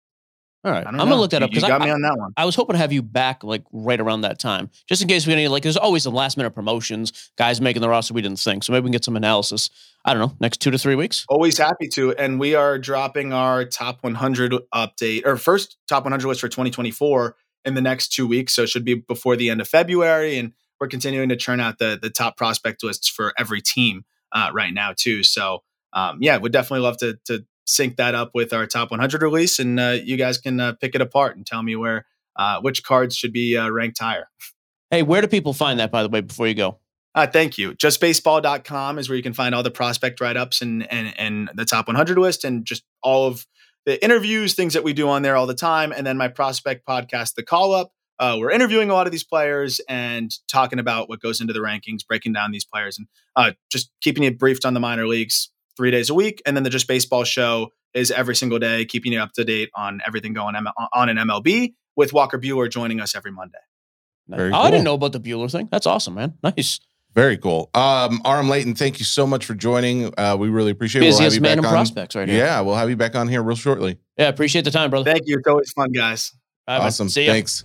All right, I'm gonna look that up because you got I, me on that one. I was hoping to have you back like right around that time, just in case we any like. There's always the last minute promotions, guys making the roster we didn't think. So maybe we can get some analysis. I don't know, next two to three weeks. Always happy to, and we are dropping our top 100 update or first top 100 list for 2024 in the next two weeks. So it should be before the end of February, and we're continuing to churn out the the top prospect lists for every team uh, right now too. So um, yeah, would definitely love to to sync that up with our top 100 release, and uh, you guys can uh, pick it apart and tell me where uh, which cards should be uh, ranked higher. Hey, where do people find that, by the way, before you go? Uh, thank you. Justbaseball.com is where you can find all the prospect write ups and, and, and the top 100 list and just all of the interviews, things that we do on there all the time. And then my prospect podcast, The Call Up. Uh, we're interviewing a lot of these players and talking about what goes into the rankings, breaking down these players, and uh, just keeping you briefed on the minor leagues three days a week. And then the Just Baseball show is every single day, keeping you up to date on everything going on in MLB with Walker Buehler joining us every Monday. Very oh, cool. I didn't know about the Buehler thing. That's awesome, man. Nice. Very cool. Um, Aram Leighton, thank you so much for joining. Uh, we really appreciate it. Busiest we'll man in prospects right here. Yeah, we'll have you back on here real shortly. Yeah, appreciate the time, brother. Thank you. It's always fun, guys. Bye, awesome. Thanks.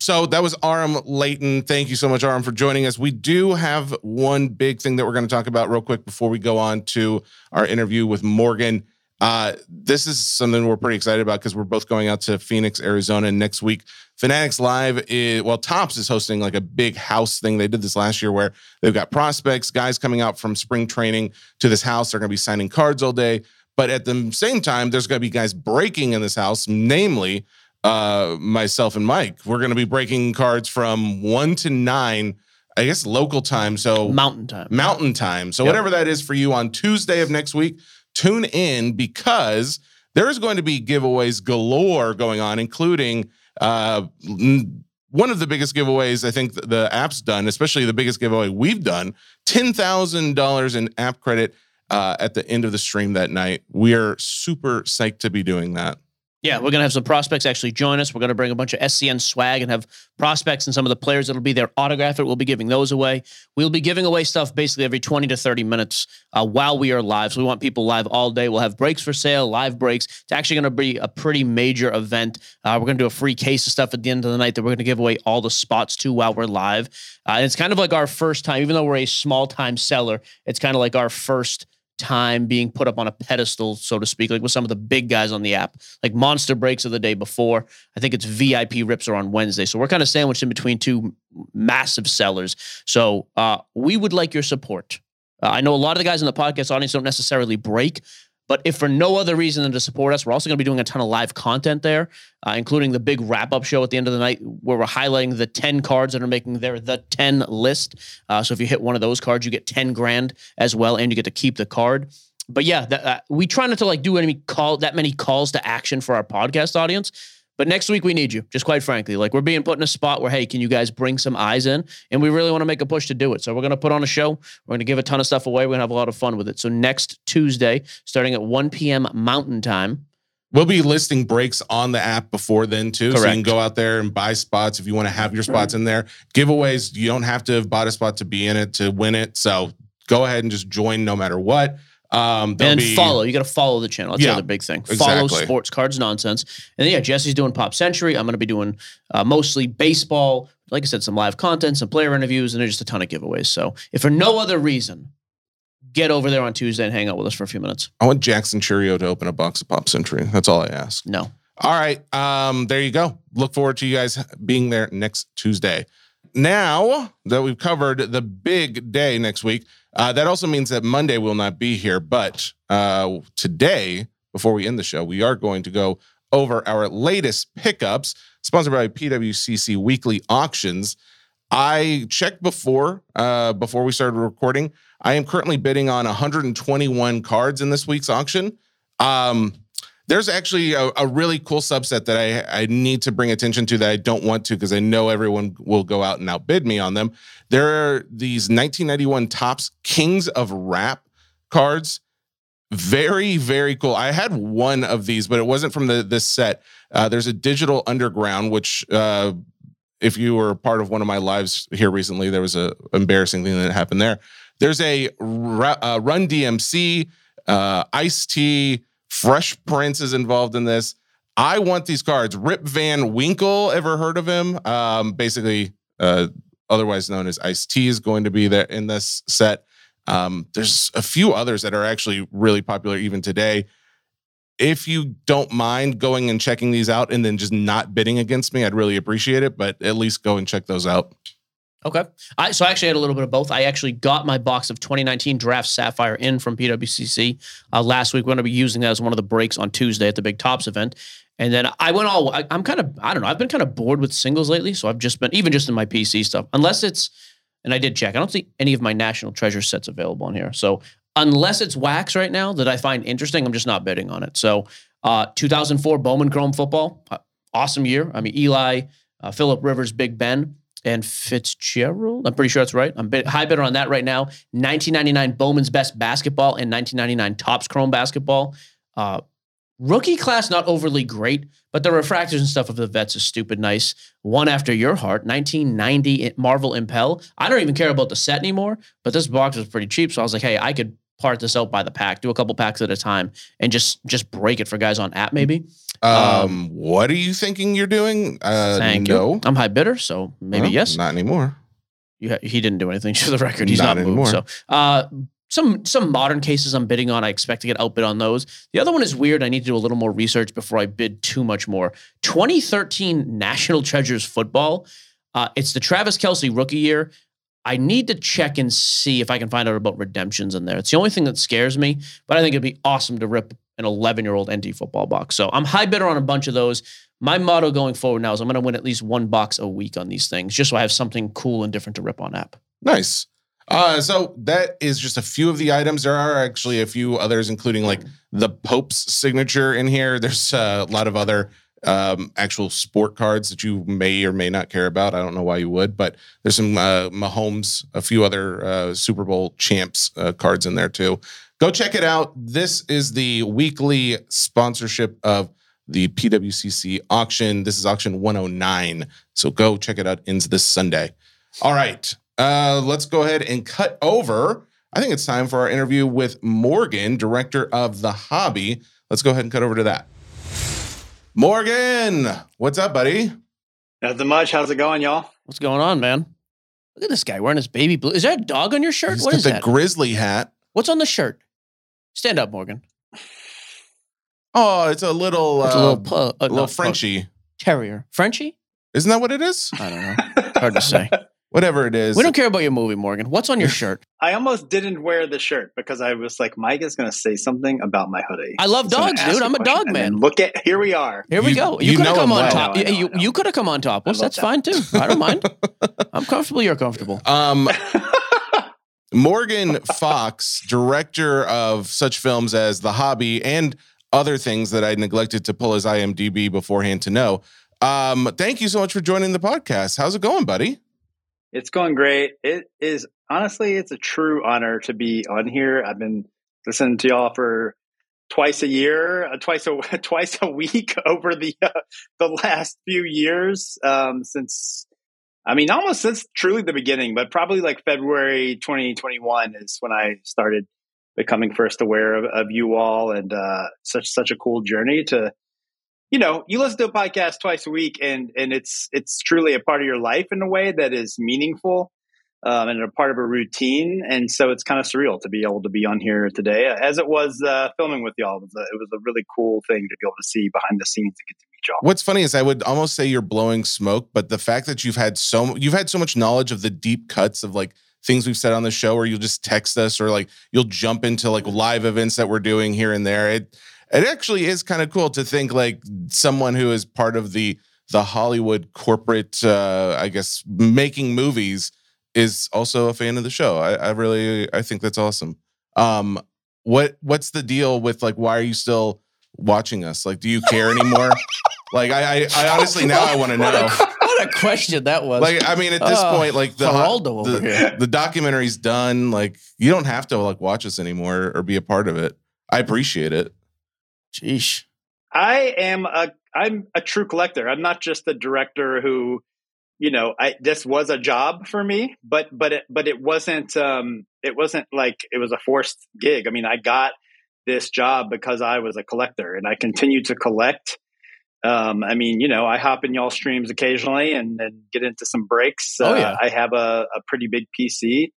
so that was Aram Leighton. Thank you so much, Aram, for joining us. We do have one big thing that we're going to talk about real quick before we go on to our interview with Morgan. Uh, this is something we're pretty excited about because we're both going out to Phoenix, Arizona next week. Fanatics Live is well, Topps is hosting like a big house thing. They did this last year where they've got prospects, guys coming out from spring training to this house. They're going to be signing cards all day. But at the same time, there's going to be guys breaking in this house, namely uh, myself and Mike. We're going to be breaking cards from one to nine, I guess local time. So Mountain time. mountain time. So Yep. whatever that is for you on Tuesday of next week, tune in because there is going to be giveaways galore going on, including uh, one of the biggest giveaways I think the app's done, especially the biggest giveaway we've done, ten thousand dollars in app credit uh, at the end of the stream that night. We are super psyched to be doing that. Yeah, we're gonna have some prospects actually join us. We're gonna bring a bunch of SCN swag and have prospects and some of the players that'll be there autograph it. We'll be giving those away. We'll be giving away stuff basically every 20 to 30 minutes uh, while we are live. So we want people live all day. We'll have breaks for sale, live breaks. It's actually gonna be a pretty major event. Uh, we're gonna do a free case of stuff at the end of the night that we're gonna give away all the spots to while we're live. Uh, and it's kind of like our first time, even though we're a small time seller. It's kind of like our first time being put up on a pedestal, so to speak, like with some of the big guys on the app. Like Monster Breaks of the day before. I think it's VIP Rips are on Wednesday. So we're kind of sandwiched in between two massive sellers. So uh, we would like your support. Uh, I know a lot of the guys in the podcast audience don't necessarily break, but if for no other reason than to support us, we're also going to be doing a ton of live content there, uh, including the big wrap up show at the end of the night where we're highlighting the 10 cards that are making their the 10 list. Uh, so if you hit one of those cards, you get 10 grand as well, and you get to keep the card. But yeah, that, uh, we try not to like do any call that many calls to action for our podcast audience. But next week we need you, just quite frankly. Like we're being put in a spot where, hey, can you guys bring some eyes in? And we really want to make a push to do it. So we're gonna put on a show. We're gonna give a ton of stuff away. We're gonna have a lot of fun with it. So next Tuesday, starting at 1 p.m. Mountain Time. We'll be listing breaks on the app before then too. So you can go out there and buy spots if you want to have your spots in there. Giveaways, you don't have to have bought a spot to be in it to win it. So go ahead and just join no matter what. Um and be- follow. You got to follow the channel. That's Yeah, the other big thing. Follow exactly. Sports Cards Nonsense. And then, yeah, Jesse's doing Pop Century. I'm going to be doing uh, mostly baseball. Like I said, some live content, some player interviews, and there's just a ton of giveaways. So, if for no other reason, get over there on Tuesday and hang out with us for a few minutes. I want Jackson Chourio to open a box of Pop Century. That's all I ask. No. All right. Um, there you go. Look forward to you guys being there next Tuesday. Now that we've covered the big day next week, uh, that also means that Monday will not be here. But uh, today, before we end the show, we are going to go over our latest pickups, sponsored by PWCC Weekly Auctions. I checked before uh, before we started recording. I am currently bidding on 121 cards in this week's auction. Um, there's actually a, a really cool subset that I, I need to bring attention to that I don't want to because I know everyone will go out and outbid me on them. There are these 1991 Topps Kings of Rap cards. Very, very cool. I had one of these, but it wasn't from the this set. Uh, there's a digital underground, which uh, if you were part of one of my lives here recently, there was a embarrassing thing that happened there. There's a uh, Run DMC, uh, Ice T, Fresh Prince is involved in this. I want these cards. Rip Van Winkle, ever heard of him? Um, basically, uh, otherwise known as Ice T, is going to be there in this set. Um, there's a few others that are actually really popular even today. If you don't mind going and checking these out and then just not bidding against me, I'd really appreciate it. But at least go and check those out. Okay. I so I actually had a little bit of both. I actually got my box of 2019 Draft Sapphire in from PWCC uh, last week. We're going to be using that as one of the breaks on Tuesday at the Big Topps event. And then I went all. I, I'm kind of. I don't know. I've been kind of bored with singles lately, so I've just been even just in my PC stuff. Unless it's, and I did check. I don't see any of my National Treasure sets available on here. So unless it's wax right now that I find interesting, I'm just not bidding on it. So uh, 2004 Bowman Chrome football, uh, awesome year. I mean Eli, uh, Philip Rivers, Big Ben and Fitzgerald. I'm pretty sure that's right. I'm bid, high better on that right now. 1999 Bowman's Best Basketball and 1999 Topps Chrome Basketball. Uh, rookie class not overly great, but the refractors and stuff of the vets is stupid nice. One after your heart, 1990 Marvel Impel. I don't even care about the set anymore, but this box was pretty cheap, so I was like, hey, I could part this out by the pack, do a couple packs at a time, and just just break it for guys on app maybe. Um, Um, what are you thinking you're doing? Uh, Thank no. you. I'm high bidder, so maybe Well, yes. Not anymore. You he didn't do anything [laughs] to the record. He's Not not, anymore. moved. So uh, some some modern cases I'm bidding on. I expect to get outbid on those. The other one is weird. I need to do a little more research before I bid too much more. 2013 National Treasures football. Uh, it's the Travis Kelce rookie year. I need to check and see if I can find out about redemptions in there. It's the only thing that scares me, but I think it'd be awesome to rip an 11 year old NT football box. So I'm high bidder on a bunch of those. My motto going forward now is I'm going to win at least one box a week on these things, just so I have something cool and different to rip on app. Nice. Uh, so that is just a few of the items. There are actually a few others, including like the Pope's signature in here. There's uh, a lot of other um, actual sport cards that you may or may not care about. I don't know why you would, but there's some uh, Mahomes, a few other uh, Super Bowl champs uh, cards in there too. Go check it out. This is the weekly sponsorship of the PWCC auction. This is auction 109. So go check it out. Ends this Sunday. All right. Uh, let's go ahead and cut over. I think it's time for our interview with Morgan, director of The Hobby. Let's go ahead and cut over to that. Morgan, what's up, buddy? Nothing much. How's it going, y'all? What's going on, man? Look at this guy wearing his baby blue. Is there a dog on your shirt? He's What got is the that? grizzly hat. What's on the shirt? Stand up, Morgan. Oh, it's a little, It's a uh, little, pu- uh, little not pug, Frenchie. terrier. Frenchie? Isn't that what it is? I don't know. Hard to say. [laughs] Whatever it is. We don't care about your movie, Morgan. What's on your [laughs] shirt? I almost didn't wear the shirt because I was like, Mike is going to say something about my hoodie. I love He's dogs, dude. I'm a question, dog man. Look at here we are. Here we You- go. you You could have come on well. top. I know, I Yeah, you you could have come on top. Well, that's that. fine too. I don't mind. [laughs] I'm comfortable. You're comfortable. Um, [laughs] Morgan Fox, director of such films as The Hobby and other things that I neglected to pull his IMDb beforehand to know. Um, thank you so much for joining the podcast. How's it going, buddy? It's going great. It is honestly, it's a true honor to be on here. I've been listening to y'all for twice a year, uh, twice a [laughs] twice a week [laughs] over the uh, the last few years um, since. I mean, almost since truly the beginning, but probably like February 2021 is when I started becoming first aware of, of you all, and uh, such such a cool journey to you know, you listen to a podcast twice a week, and and it's it's truly a part of your life in a way that is meaningful um, and a part of a routine. And so it's kind of surreal to be able to be on here today, as it was uh, filming with y'all. It was, a, it was a really cool thing to be able to see behind the scenes and get to meet y'all. What's funny is I would almost say you're blowing smoke, but the fact that you've had so you've had so much knowledge of the deep cuts of like things we've said on the show, or you'll just text us, or like you'll jump into like live events that we're doing here and there. It it actually is kind of cool to think like someone who is part of the the Hollywood corporate, uh, I guess, making movies is also a fan of the show. I, I really I think that's awesome. Um, what what's the deal with like why are you still watching us? Like, do you care anymore? [laughs] like, I, I I honestly now I want [laughs] to know. [laughs] what a question that was. Like, I mean, at this Oh, point, like the Geraldo the, the documentary's done. Like, you don't have to like watch us anymore or be a part of it. I appreciate it. Sheesh. I am a I'm a true collector. I'm not just a director who, you know, I this was a job for me, but but it but it wasn't um it wasn't like it was a forced gig. I mean, I got this job because I was a collector and I continue to collect. Um, I mean, you know, I hop in y'all streams occasionally and, and get into some breaks. Oh, Uh, yeah. I have a, a pretty big PC.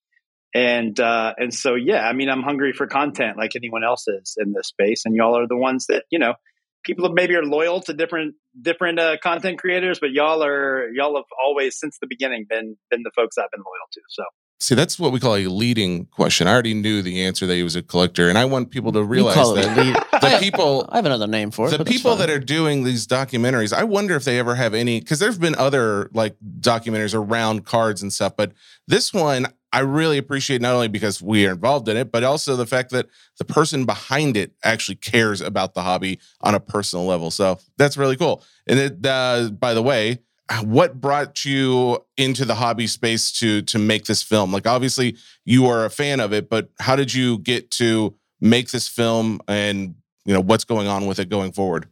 And uh, and so yeah, I mean, I'm hungry for content like anyone else is in this space, and y'all are the ones that you know people maybe are loyal to different different uh, content creators, but y'all are y'all have always since the beginning been been the folks I've been loyal to. So See, that's what we call a leading question. I already knew the answer that he was a collector, and I want people to realize that a lead- [laughs] the people I have another name for it. the people that are doing these documentaries, I wonder if they ever have any because there's been other like documentaries around cards and stuff, but this one I really appreciate not only because we are involved in it, but also the fact that the person behind it actually cares about the hobby on a personal level. So that's really cool. And it, uh, by the way, what brought you into the hobby space to to make this film? Like obviously you are a fan of it, but how did you get to make this film and you know what's going on with it going forward?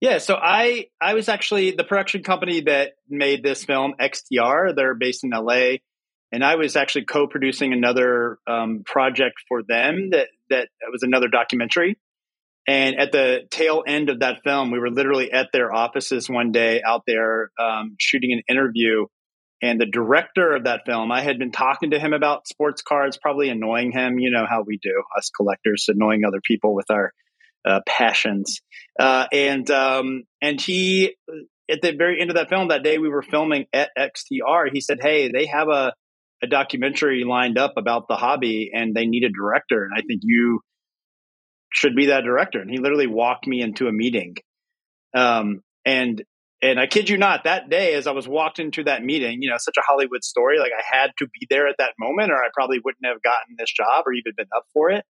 Yeah, so I I was actually the production company that made this film, XTR. They're based in LA, and I was actually co-producing another um, project for them that that was another documentary. And at the tail end of that film, we were literally at their offices one day out there um, shooting an interview. And the director of that film, I had been talking to him about sports cards, probably annoying him. You know how we do, us collectors, annoying other people with our uh, passions. Uh, and um, and he, at the very end of that film, that day we were filming at XTR, he said, "Hey, they have a a documentary lined up about the hobby, and they need a director, and I think you." should be that director. And he literally walked me into a meeting. Um, and and I kid you not, that day as I was walked into that meeting, you know, such a Hollywood story, like I had to be there at that moment, or I probably wouldn't have gotten this job or even been up for it.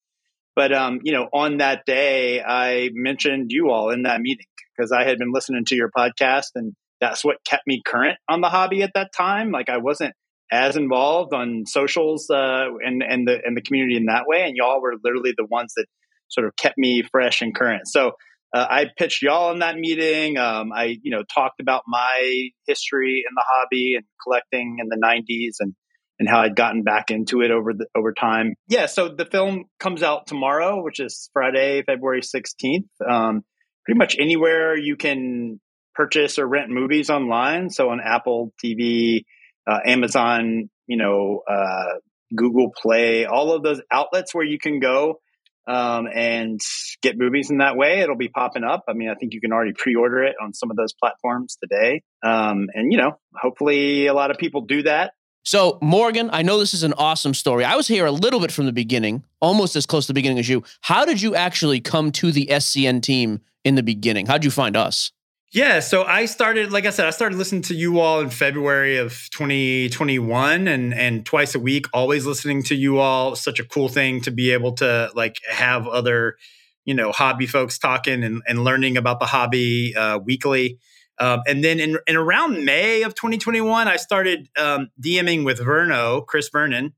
But um, you know, on that day, I mentioned you all in that meeting because I had been listening to your podcast, and that's what kept me current on the hobby at that time. Like I wasn't as involved on socials uh, and and the and the community in that way, and y'all were literally the ones that sort of kept me fresh and current. So uh, I pitched y'all in that meeting. Um, I, you know, talked about my history in the hobby and collecting in the '90s and and how I'd gotten back into it over the over time. Yeah, so the film comes out tomorrow, which is Friday, February 16th. Um, pretty much anywhere you can purchase or rent movies online. So on Apple TV, uh, Amazon, you know, uh, Google Play, all of those outlets where you can go um, and get movies in that way. It'll be popping up. I mean, I think you can already pre-order it on some of those platforms today. Um, and you know, hopefully, a lot of people do that. So, Morgan, I know this is an awesome story. I was here a little bit from the beginning, almost as close to the beginning as you. How did you actually come to the SCN team in the beginning? How'd you find us? Yeah, so I started, like I said, I started listening to you all in February of 2021 and and twice a week, always listening to you all. Such a cool thing to be able to like have other, you know, hobby folks talking and, and learning about the hobby uh, weekly. Um, and then in, in around May of 2021, I started um, DMing with Verno, Chris Vernon,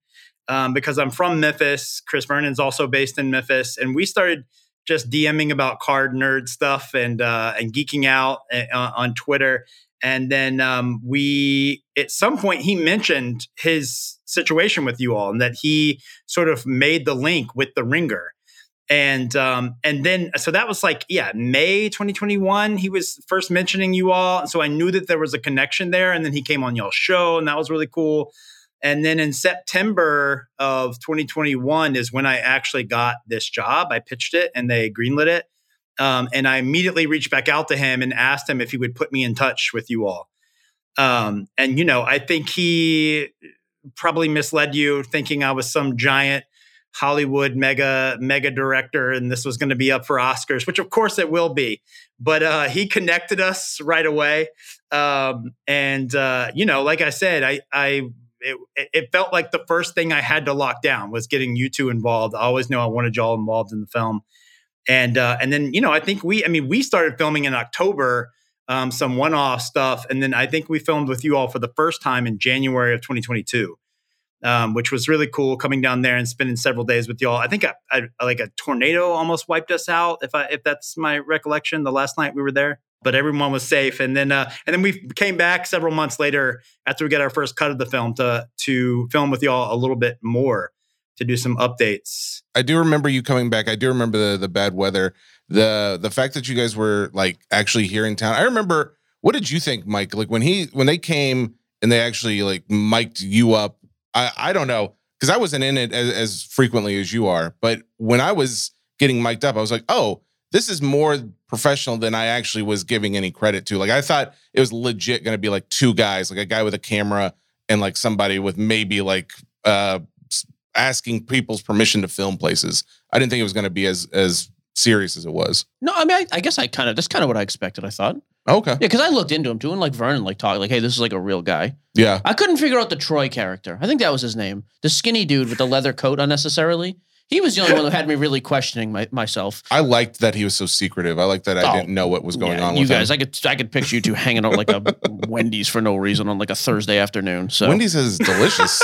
um, because I'm from Memphis. Chris Vernon's also based in Memphis. And we started – just DMing about card nerd stuff and uh, and geeking out uh, on Twitter. And then um, we, at some point, he mentioned his situation with you all, and that he sort of made the link with the Ringer. And um, and then so that was like yeah May 2021 he was first mentioning you all so I knew that there was a connection there and then he came on y'all's show and that was really cool and then in September of 2021 is when I actually got this job. I pitched it and they greenlit it. Um, and I immediately reached back out to him and asked him if he would put me in touch with you all. Um, and, you know, I think he probably misled you thinking I was some giant Hollywood mega mega director and this was going to be up for Oscars, which of course it will be. But uh, he connected us right away, um, and uh, you know, like I said, I I it, it felt like the first thing I had to lock down was getting you two involved. I always knew I wanted y'all involved in the film, and uh, and then you know I think we I mean we started filming in October, um, some one off stuff, and then I think we filmed with you all for the first time in January of 2022. Um, which was really cool coming down there and spending several days with y'all. I think I, I, like a tornado almost wiped us out, if I if that's my recollection. The last night we were there but everyone was safe. And then uh, and then we came back several months later after we got our first cut of the film to to film with y'all a little bit more to do some updates. I do remember you coming back. I do remember the the bad weather. The the fact that you guys were like actually here in town. I remember what did you think, Mike? Like when he when they came and they actually like mic'd you up. I I don't know because I wasn't in it as, as frequently as you are, but when I was getting mic'd up, I was like, oh, this is more professional than I actually was giving any credit to. Like I thought it was legit going to be like two guys, like a guy with a camera and like somebody with maybe like uh asking people's permission to film places. I didn't think it was going to be as as serious as it was. No, I mean, I, I guess I kind of that's kind of what I expected. I thought. Okay. Yeah, because I looked into him too, and like Vernon, like talk, like, hey, this is like a real guy. Yeah. I couldn't figure out the Troy character. I think that was his name, the skinny dude with the leather coat unnecessarily. He was the only one who [laughs] had me really questioning my, myself. I liked that he was so secretive. I liked that I Oh, didn't know what was going Yeah, on you with guys, him. I could I could picture you two hanging out like a [laughs] Wendy's for no reason on like a Thursday afternoon. So Wendy's is [laughs] delicious.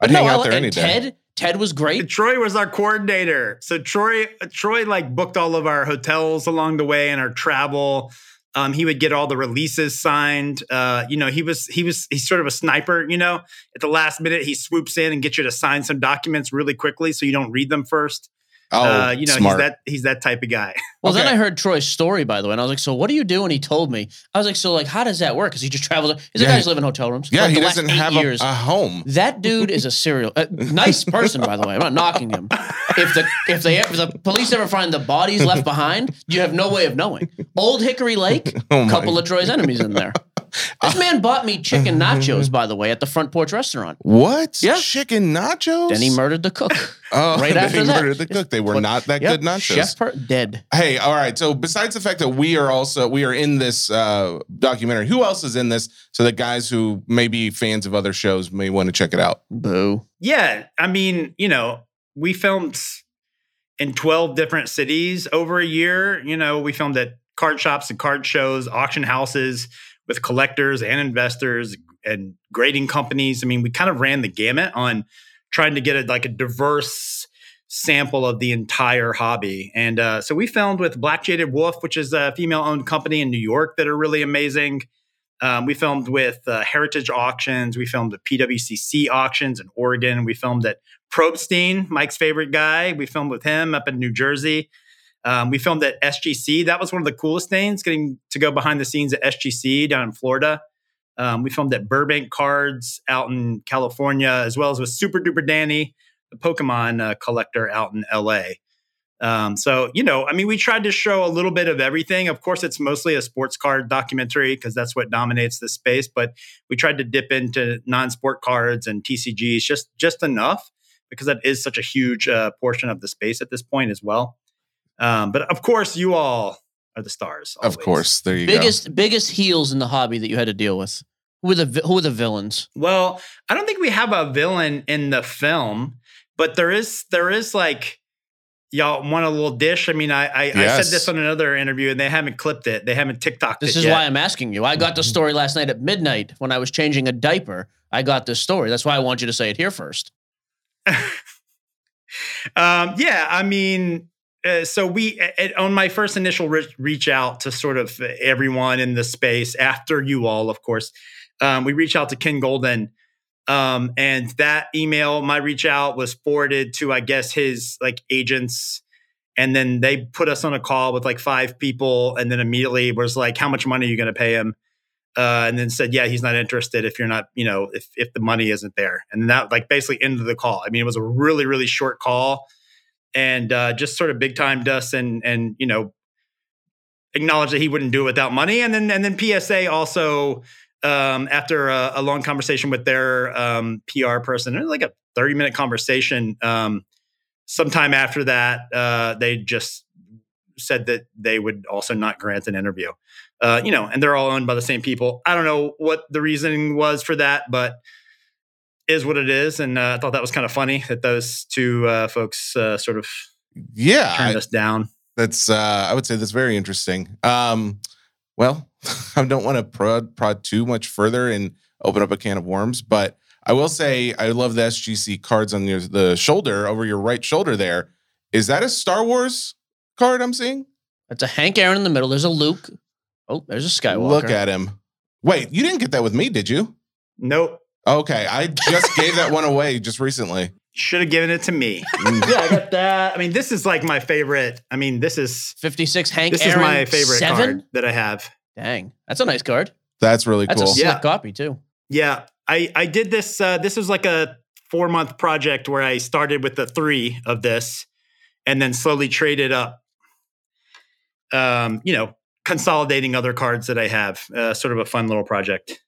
I'd No, hang out li- there and any day. Ted, Ted was great. Troy was our coordinator. So Troy Troy like booked all of our hotels along the way and our travel. Um, he would get all the releases signed. Uh, you know, he was he was he's sort of a sniper. You know, at the last minute, he swoops in and gets you to sign some documents really quickly, so you don't read them first. Oh, uh, you know, smart. he's that he's that type of guy. [laughs] Well, then I heard Troy's story, by the way, and I was like, "So what do you do?" And he told me. I was like, "So like, how does that work?" Because he just travels. He's a Yeah, guy who's living in hotel rooms. yeah, like, he doesn't have a, years. a home. That dude is a serial uh, nice person, by the way. I'm not knocking him. If the if they if the police ever find the bodies left behind, you have no way of knowing. Old Hickory Lake, [laughs] Oh couple of Troy's enemies in there. This man bought me chicken [laughs] nachos, by the way, at the front porch restaurant. What? Yeah. Chicken nachos? Then he murdered the cook. [laughs] Oh, right then after he that. murdered the cook. They were not that Yep, good nachos. Chef per- dead. Hey, all right. So besides the fact that we are also we are in this uh, documentary, who else is in this? So that guys who may be fans of other shows may want to check it out. Boo. Yeah, I mean, you know, we filmed in 12 different cities over a year. You know, we filmed at card shops and card shows, auction houses with collectors and investors and grading companies. I mean, we kind of ran the gamut on trying to get a, like a diverse sample of the entire hobby. And uh, so we filmed with Black Jaded Wolf, which is a female owned company in New York that are really amazing. Um, we filmed with uh, Heritage Auctions. We filmed at PWCC Auctions in Oregon. We filmed at Probstein, Mike's favorite guy. We filmed with him up in New Jersey. Um, we filmed at SGC. That was one of the coolest things, getting to go behind the scenes at SGC down in Florida. Um, we filmed at Burbank Cards out in California, as well as with Super Duper Danny, the Pokemon uh, collector out in LA. Um, so, you know, I mean, we tried to show a little bit of everything. Of course, it's mostly a sports card documentary because that's what dominates the space. But we tried to dip into non-sport cards and TCGs just just enough because that is such a huge uh, portion of the space at this point as well. Um, but of course, you all are the stars. Of always. course, there you Biggest biggest heels in the hobby that you had to deal with. Who were the who were the villains? Well, I don't think we have a villain in the film, but there is there is like y'all want a little dish. I mean, I I, I said this on another interview, and they haven't clipped it. They haven't TikToked This it is yet. why I'm asking you. I got the story last night at midnight when I was changing a diaper. I got this story. That's why I want you to say it here first. [laughs] um, yeah, I mean, uh, so we uh, on my first initial re- reach out to sort of everyone in the space after you all, of course, um, we reach out to Ken Goldin, um, and that email, my reach out was forwarded to I guess his like agents, and then they put us on a call with like five people, and then immediately was like, "How much money are you going to pay him?" Uh, and then said, "Yeah, he's not interested if you're not, you know, if if the money isn't there." And that like basically ended the call. I mean, it was a really really short call, and uh, just sort of big timed us and and you know acknowledged that he wouldn't do it without money. And then and then PSA also um, after a, a long conversation with their um, PR person, like a thirty minute conversation. Um, sometime after that, uh, they just said that they would also not grant an interview. Uh, you know, and they're all owned by the same people. I don't know what the reasoning was for that, but is what it is. And uh, I thought that was kind of funny that those two uh, folks uh, sort of. Yeah, turned I- us down. that's uh, I would say that's very interesting. Um, well, [laughs] I don't want to prod prod too much further and open up a can of worms, but I will say I love the SGC cards on your the shoulder over your right shoulder. There is that a Star Wars card I'm seeing? That's a Hank Aaron in the middle. There's a Luke. Oh, there's a Skywalker. Look at him. Wait, you didn't get that with me, did you? Nope. Okay, I just gave that one away just recently. Should have given it to me. Mm. yeah, I got that. I mean, this is like my favorite. I mean, this is 56 Hank this Aaron. is my favorite seven? card that I have. Dang, that's a nice card. That's really That's cool. a slick Yeah. copy too. Yeah, I I did this. Uh, this was like a four month project where I started with the three of this, and then slowly traded up. Um, you know, consolidating other cards that I have. Uh, sort of a fun little project.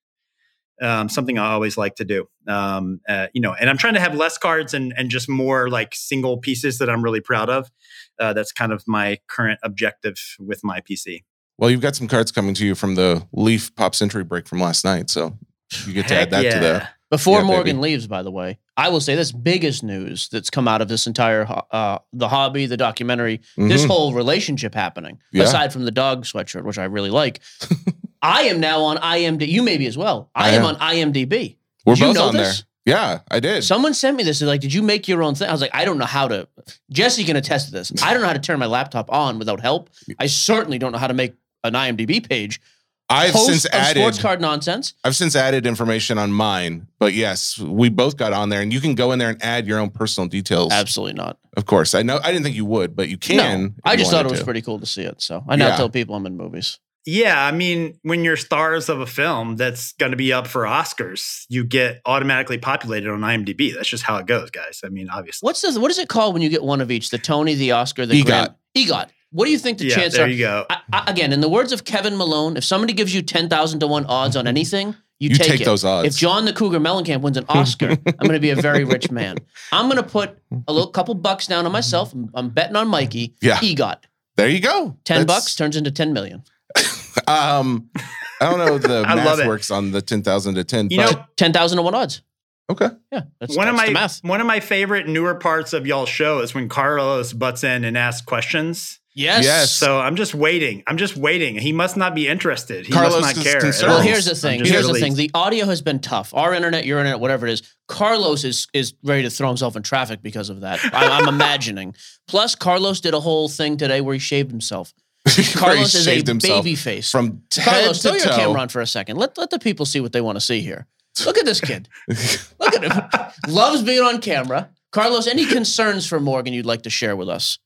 Um, something I always like to do. Um, uh, you know, and I'm trying to have less cards and and just more like single pieces that I'm really proud of. Uh, that's kind of my current objective with my PC. Well, you've got some cards coming to you from the Leaf Pop Century break from last night, so you get to Heck add that to the. Before Yeah, Morgan baby. leaves, by the way, I will say this biggest news that's come out of this entire uh, the hobby, the documentary, this Mhm. whole relationship happening. Yeah. Aside from the dog sweatshirt, which I really like, [laughs] I am now on IMDb. You maybe as well. I, I am am. on IMDb. We're Did you both know on this? there. Yeah, I did. Someone sent me this. They're like, "Did you make your own thing?" I was like, "I don't know how to." Jesse can attest to this. I don't know how to turn my laptop on without help. I certainly don't know how to make an IMDb page. I've host since added sports card nonsense. I've since added information on mine, but yes, we both got on there, and you can go in there and add your own personal details. Absolutely not. Of course, I know. I didn't think you would, but you can. no, I just thought it was to. pretty cool to see it. So I now Yeah. tell people I'm in movies. Yeah, I mean, when you're stars of a film that's going to be up for Oscars, you get automatically populated on IMDb. That's just how it goes, guys. I mean, obviously. What's this? What is it called when you get one of each? The Tony, the Oscar, the EGOT. Grammy? EGOT. What do you think the yeah, chances there are? you go. I, I, again, in the words of Kevin Malone, if somebody gives you ten thousand to one odds on anything, you, You take, take it. those odds. If John the Cougar Mellencamp wins an Oscar, I'm going to be a very rich man. [laughs] I'm going to put a little couple bucks down on myself. I'm, I'm betting on Mikey. Yeah. EGOT. There you go. Ten That's- bucks turns into ten million. Um, I don't know the [laughs] I love math it. works on the ten thousand to ten. You but know, Ten thousand to one odds. okay. Yeah, that's, one of that's my the math. one of my favorite newer parts of y'all's show is when Carlos butts in and asks questions. Yes. Yes. So I'm just waiting. I'm just waiting. He must not be interested. He Carlos must not care. concerned. Well, here's the thing. just Here's the thing. The audio has been tough. Our internet, your internet, whatever it is. Carlos is is ready to throw himself in traffic because of that. I, I'm imagining. Plus, Carlos did a whole thing today where he shaved himself. Carlos is a baby face. from head Carlos, to throw your camera on for a second. Let let the people see what they want to see here. Look at this kid. Look at him. [laughs] Loves being on camera. Carlos, any concerns for Morgan you'd like to share with us?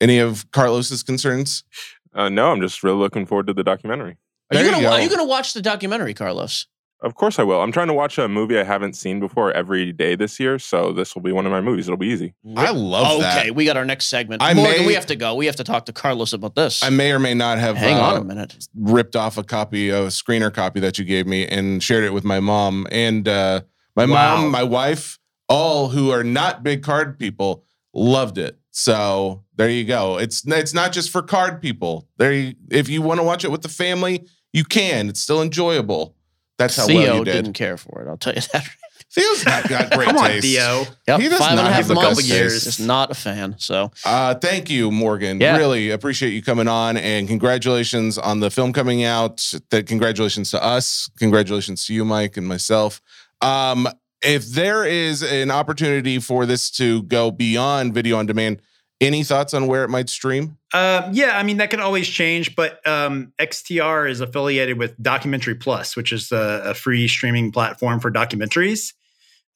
Any of Carlos's concerns? Uh, no, I'm just really looking forward to the documentary. Are There you you gonna go. Are you gonna watch the documentary, Carlos? Of course I will. I'm trying to watch a movie I haven't seen before every day this year, so this will be one of my movies. It'll be easy. I love that. Okay, we got our next segment. I Morgan, may- we have to go. We have to talk to Carlos about this. I may or may not have Hang uh, on a minute. ripped off a copy of a screener copy that you gave me and shared it with my mom and uh, my Wow. mom, my wife, all who are not big card people loved it. So there you go. It's it's not just for card people. There, you, if you want to watch it with the family, you can. It's still enjoyable. That's how Theo well you did. didn't care for it. I'll tell you that. Theo's [laughs] not got great Come on, taste. Theo. Yep, He does five and not a half have the months. best years. taste. Just not a fan. So Uh, thank you, Morgan. Yeah. Really appreciate you coming on and congratulations on the film coming out. That congratulations to us. Congratulations to you, Mike, and myself. Um, if there is an opportunity for this to go beyond video on demand, any thoughts on where it might stream? Um, yeah, I mean that can always change, but um, XTR is affiliated with Documentary Plus, which is a, a free streaming platform for documentaries.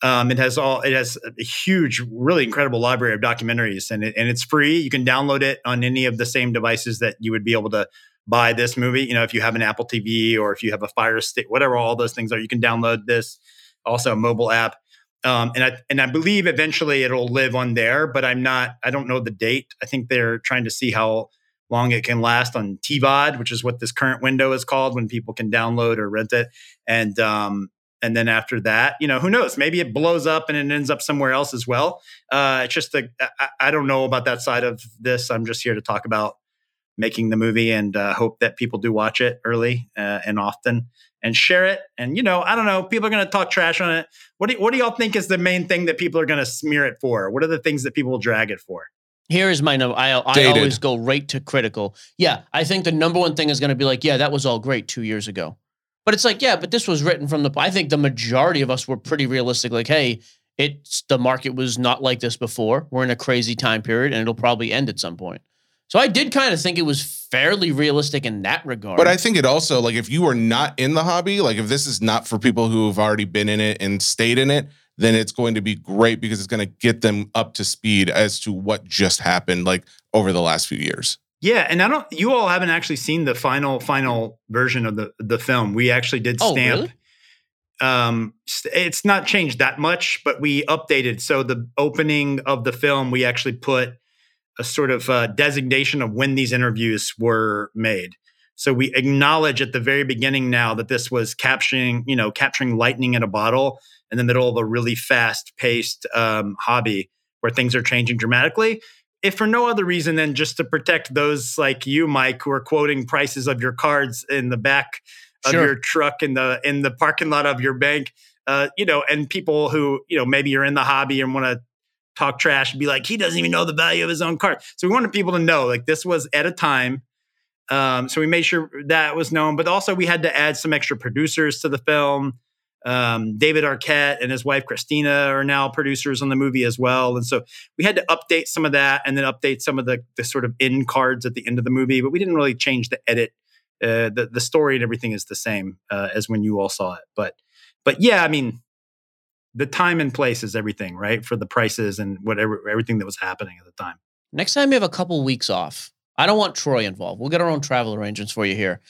Um, it has all it has a huge, really incredible library of documentaries, and it, and it's free. You can download it on any of the same devices that you would be able to buy this movie. You know, if you have an Apple TV or if you have a Fire Stick, whatever all those things are, you can download this. Also, a mobile app. Um, and I and I believe eventually it'll live on there, but I'm not. I don't know the date. I think they're trying to see how long it can last on TVOD, which is what this current window is called, when people can download or rent it. And um, and then after that, you know, who knows? Maybe it blows up and it ends up somewhere else as well. Uh, it's just a, I, I don't know about that side of this. I'm just here to talk about making the movie and uh, hope that people do watch it early uh, and often and share it. And you know, I don't know, people are going to talk trash on it. What do what do y'all think is the main thing that people are going to smear it for? What are the things that people will drag it for? here is my number. I, I always go right to critical. Yeah, I think the number one thing is going to be like, yeah, that was all great two years ago. But it's like, yeah, but this was written from the. I think the majority of us were pretty realistic. Like, hey, it's the market was not like this before. We're in a crazy time period, and it'll probably end at some point. So I did kind of think it was fairly realistic in that regard. But I think it also like if you are not in the hobby, like if this is not for people who have already been in it and stayed in it, then it's going to be great because it's going to get them up to speed as to what just happened like over the last few years. Yeah, and I don't. You all haven't actually seen the final final version of the the film. We actually did stamp. Oh, stamp. really? Um, it's not changed that much, but we updated. So the opening of the film, we actually put a sort of uh, designation of when these interviews were made. So we acknowledge at the very beginning now that this was capturing, you know, capturing lightning in a bottle in the middle of a really fast paced um, hobby where things are changing dramatically. If for no other reason than just to protect those like you, Mike, who are quoting prices of your cards in the back of Sure. your truck in the in the parking lot of your bank, uh, you know, and people who you know maybe you're in the hobby and want to talk trash and be like, he doesn't even know the value of his own card. So we wanted people to know like this was at a time. Um, so we made sure that was known, but also we had to add some extra producers to the film. Um, David Arquette and his wife Christina are now producers on the movie as well, and so we had to update some of that and then update some of the the sort of end cards at the end of the movie. But we didn't really change the edit uh, the the story and everything is the same uh, as when you all saw it. But but yeah, I mean, the time and place is everything, right? For the prices and whatever everything that was happening at the time. Next time you have a couple weeks off, I don't want Troy involved. We'll get our own travel arrangements for you here.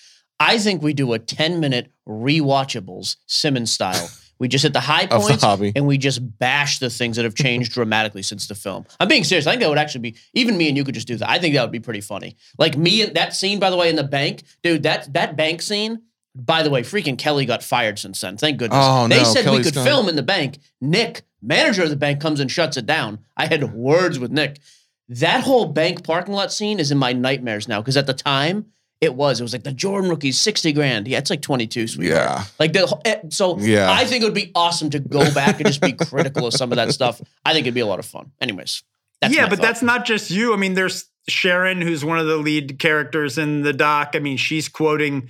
I think we do a 10 minute rewatchables Simmons style. We just hit the high Of the points hobby. and we just bash the things that have changed dramatically since the film. I'm being serious. I think that would actually be even me and you could just do that. I think that would be pretty funny. Like me and that scene, by the way, in the bank, dude. That that bank scene. By the way, freaking Kelly got fired since then. Thank goodness. Oh, they no, said we could gone. film in the bank. Nick, manager of the bank, comes and shuts it down. I had words with Nick. That whole bank parking lot scene is in my nightmares now because at the time it was. It was like the Jordan rookies, 60 grand. Yeah, it's like 22, sweetheart. Yeah. Like the whole- eh, so Yeah. I think it would be awesome to go back and just be critical of some of that stuff. I think it'd be a lot of fun. Anyways. That's yeah, but thought. that's not just you. I mean, there's Sharon, who's one of the lead characters in the doc. I mean, she's quoting,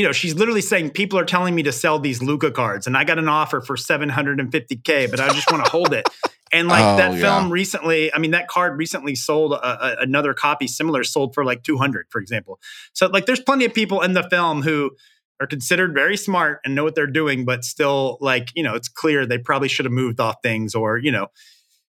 you know, she's literally saying, People are telling me to sell these Luka cards, and I got an offer for 750K, but I just want to hold it. And like Oh, that yeah. film recently, I mean, that card recently sold a, a, another copy similar sold for like 200, for example. So, like, there's plenty of people in the film who are considered very smart and know what they're doing, but still, like, you know, it's clear they probably should have moved off things or, you know,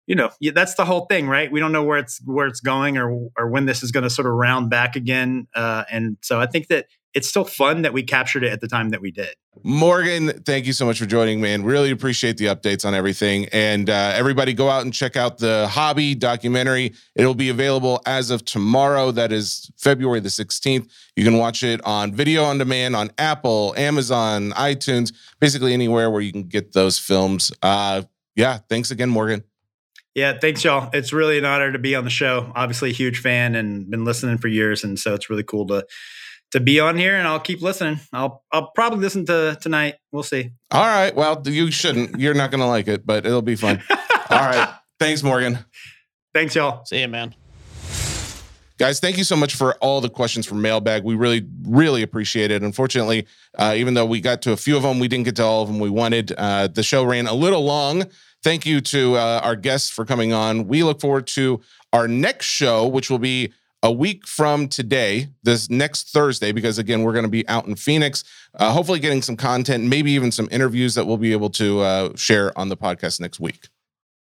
you know yeah, that's the whole thing right we don't know where it's where it's going or or when this is going to sort of round back again uh, and so i think that it's still fun that we captured it at the time that we did Morgan, thank you so much for joining, man. Really appreciate the updates on everything. And uh, everybody go out and check out the Hobby documentary. It'll be available as of tomorrow. That is February the 16th. You can watch it on video on demand on Apple, Amazon, iTunes, basically anywhere where you can get those films. Uh, yeah, thanks again, Morgan. yeah thanks y'all it's really an honor to be on the show obviously a huge fan and been listening for years and so it's really cool to to be on here and i'll keep listening i'll i'll probably listen to tonight we'll see All right. Well, you shouldn't. You're not going to like it, but it'll be fun. [laughs] All right. Thanks, Morgan. thanks y'all See you, man. Guys, thank you so much for all the questions from Mailbag. We really, really appreciate it. Unfortunately, uh, even though we got to a few of them, we didn't get to all of them we wanted. Uh, the show ran a little long. Thank you to uh, our guests for coming on. We look forward to our next show, which will be a week from today, this next Thursday, because again, we're going to be out in Phoenix, uh, hopefully getting some content, maybe even some interviews that we'll be able to uh, share on the podcast next week.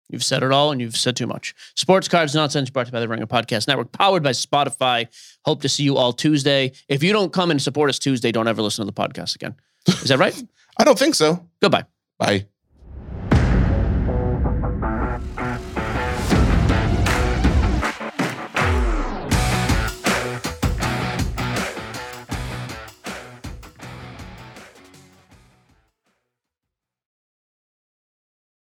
You've said it all and you've said too much. Sports Cards Nonsense brought to you by the Ringer Podcast Network, powered by Spotify. Hope to see you all Tuesday. If you don't come and support us Tuesday, don't ever listen to the podcast again. Is that right? [laughs] I don't think so. Goodbye. Bye.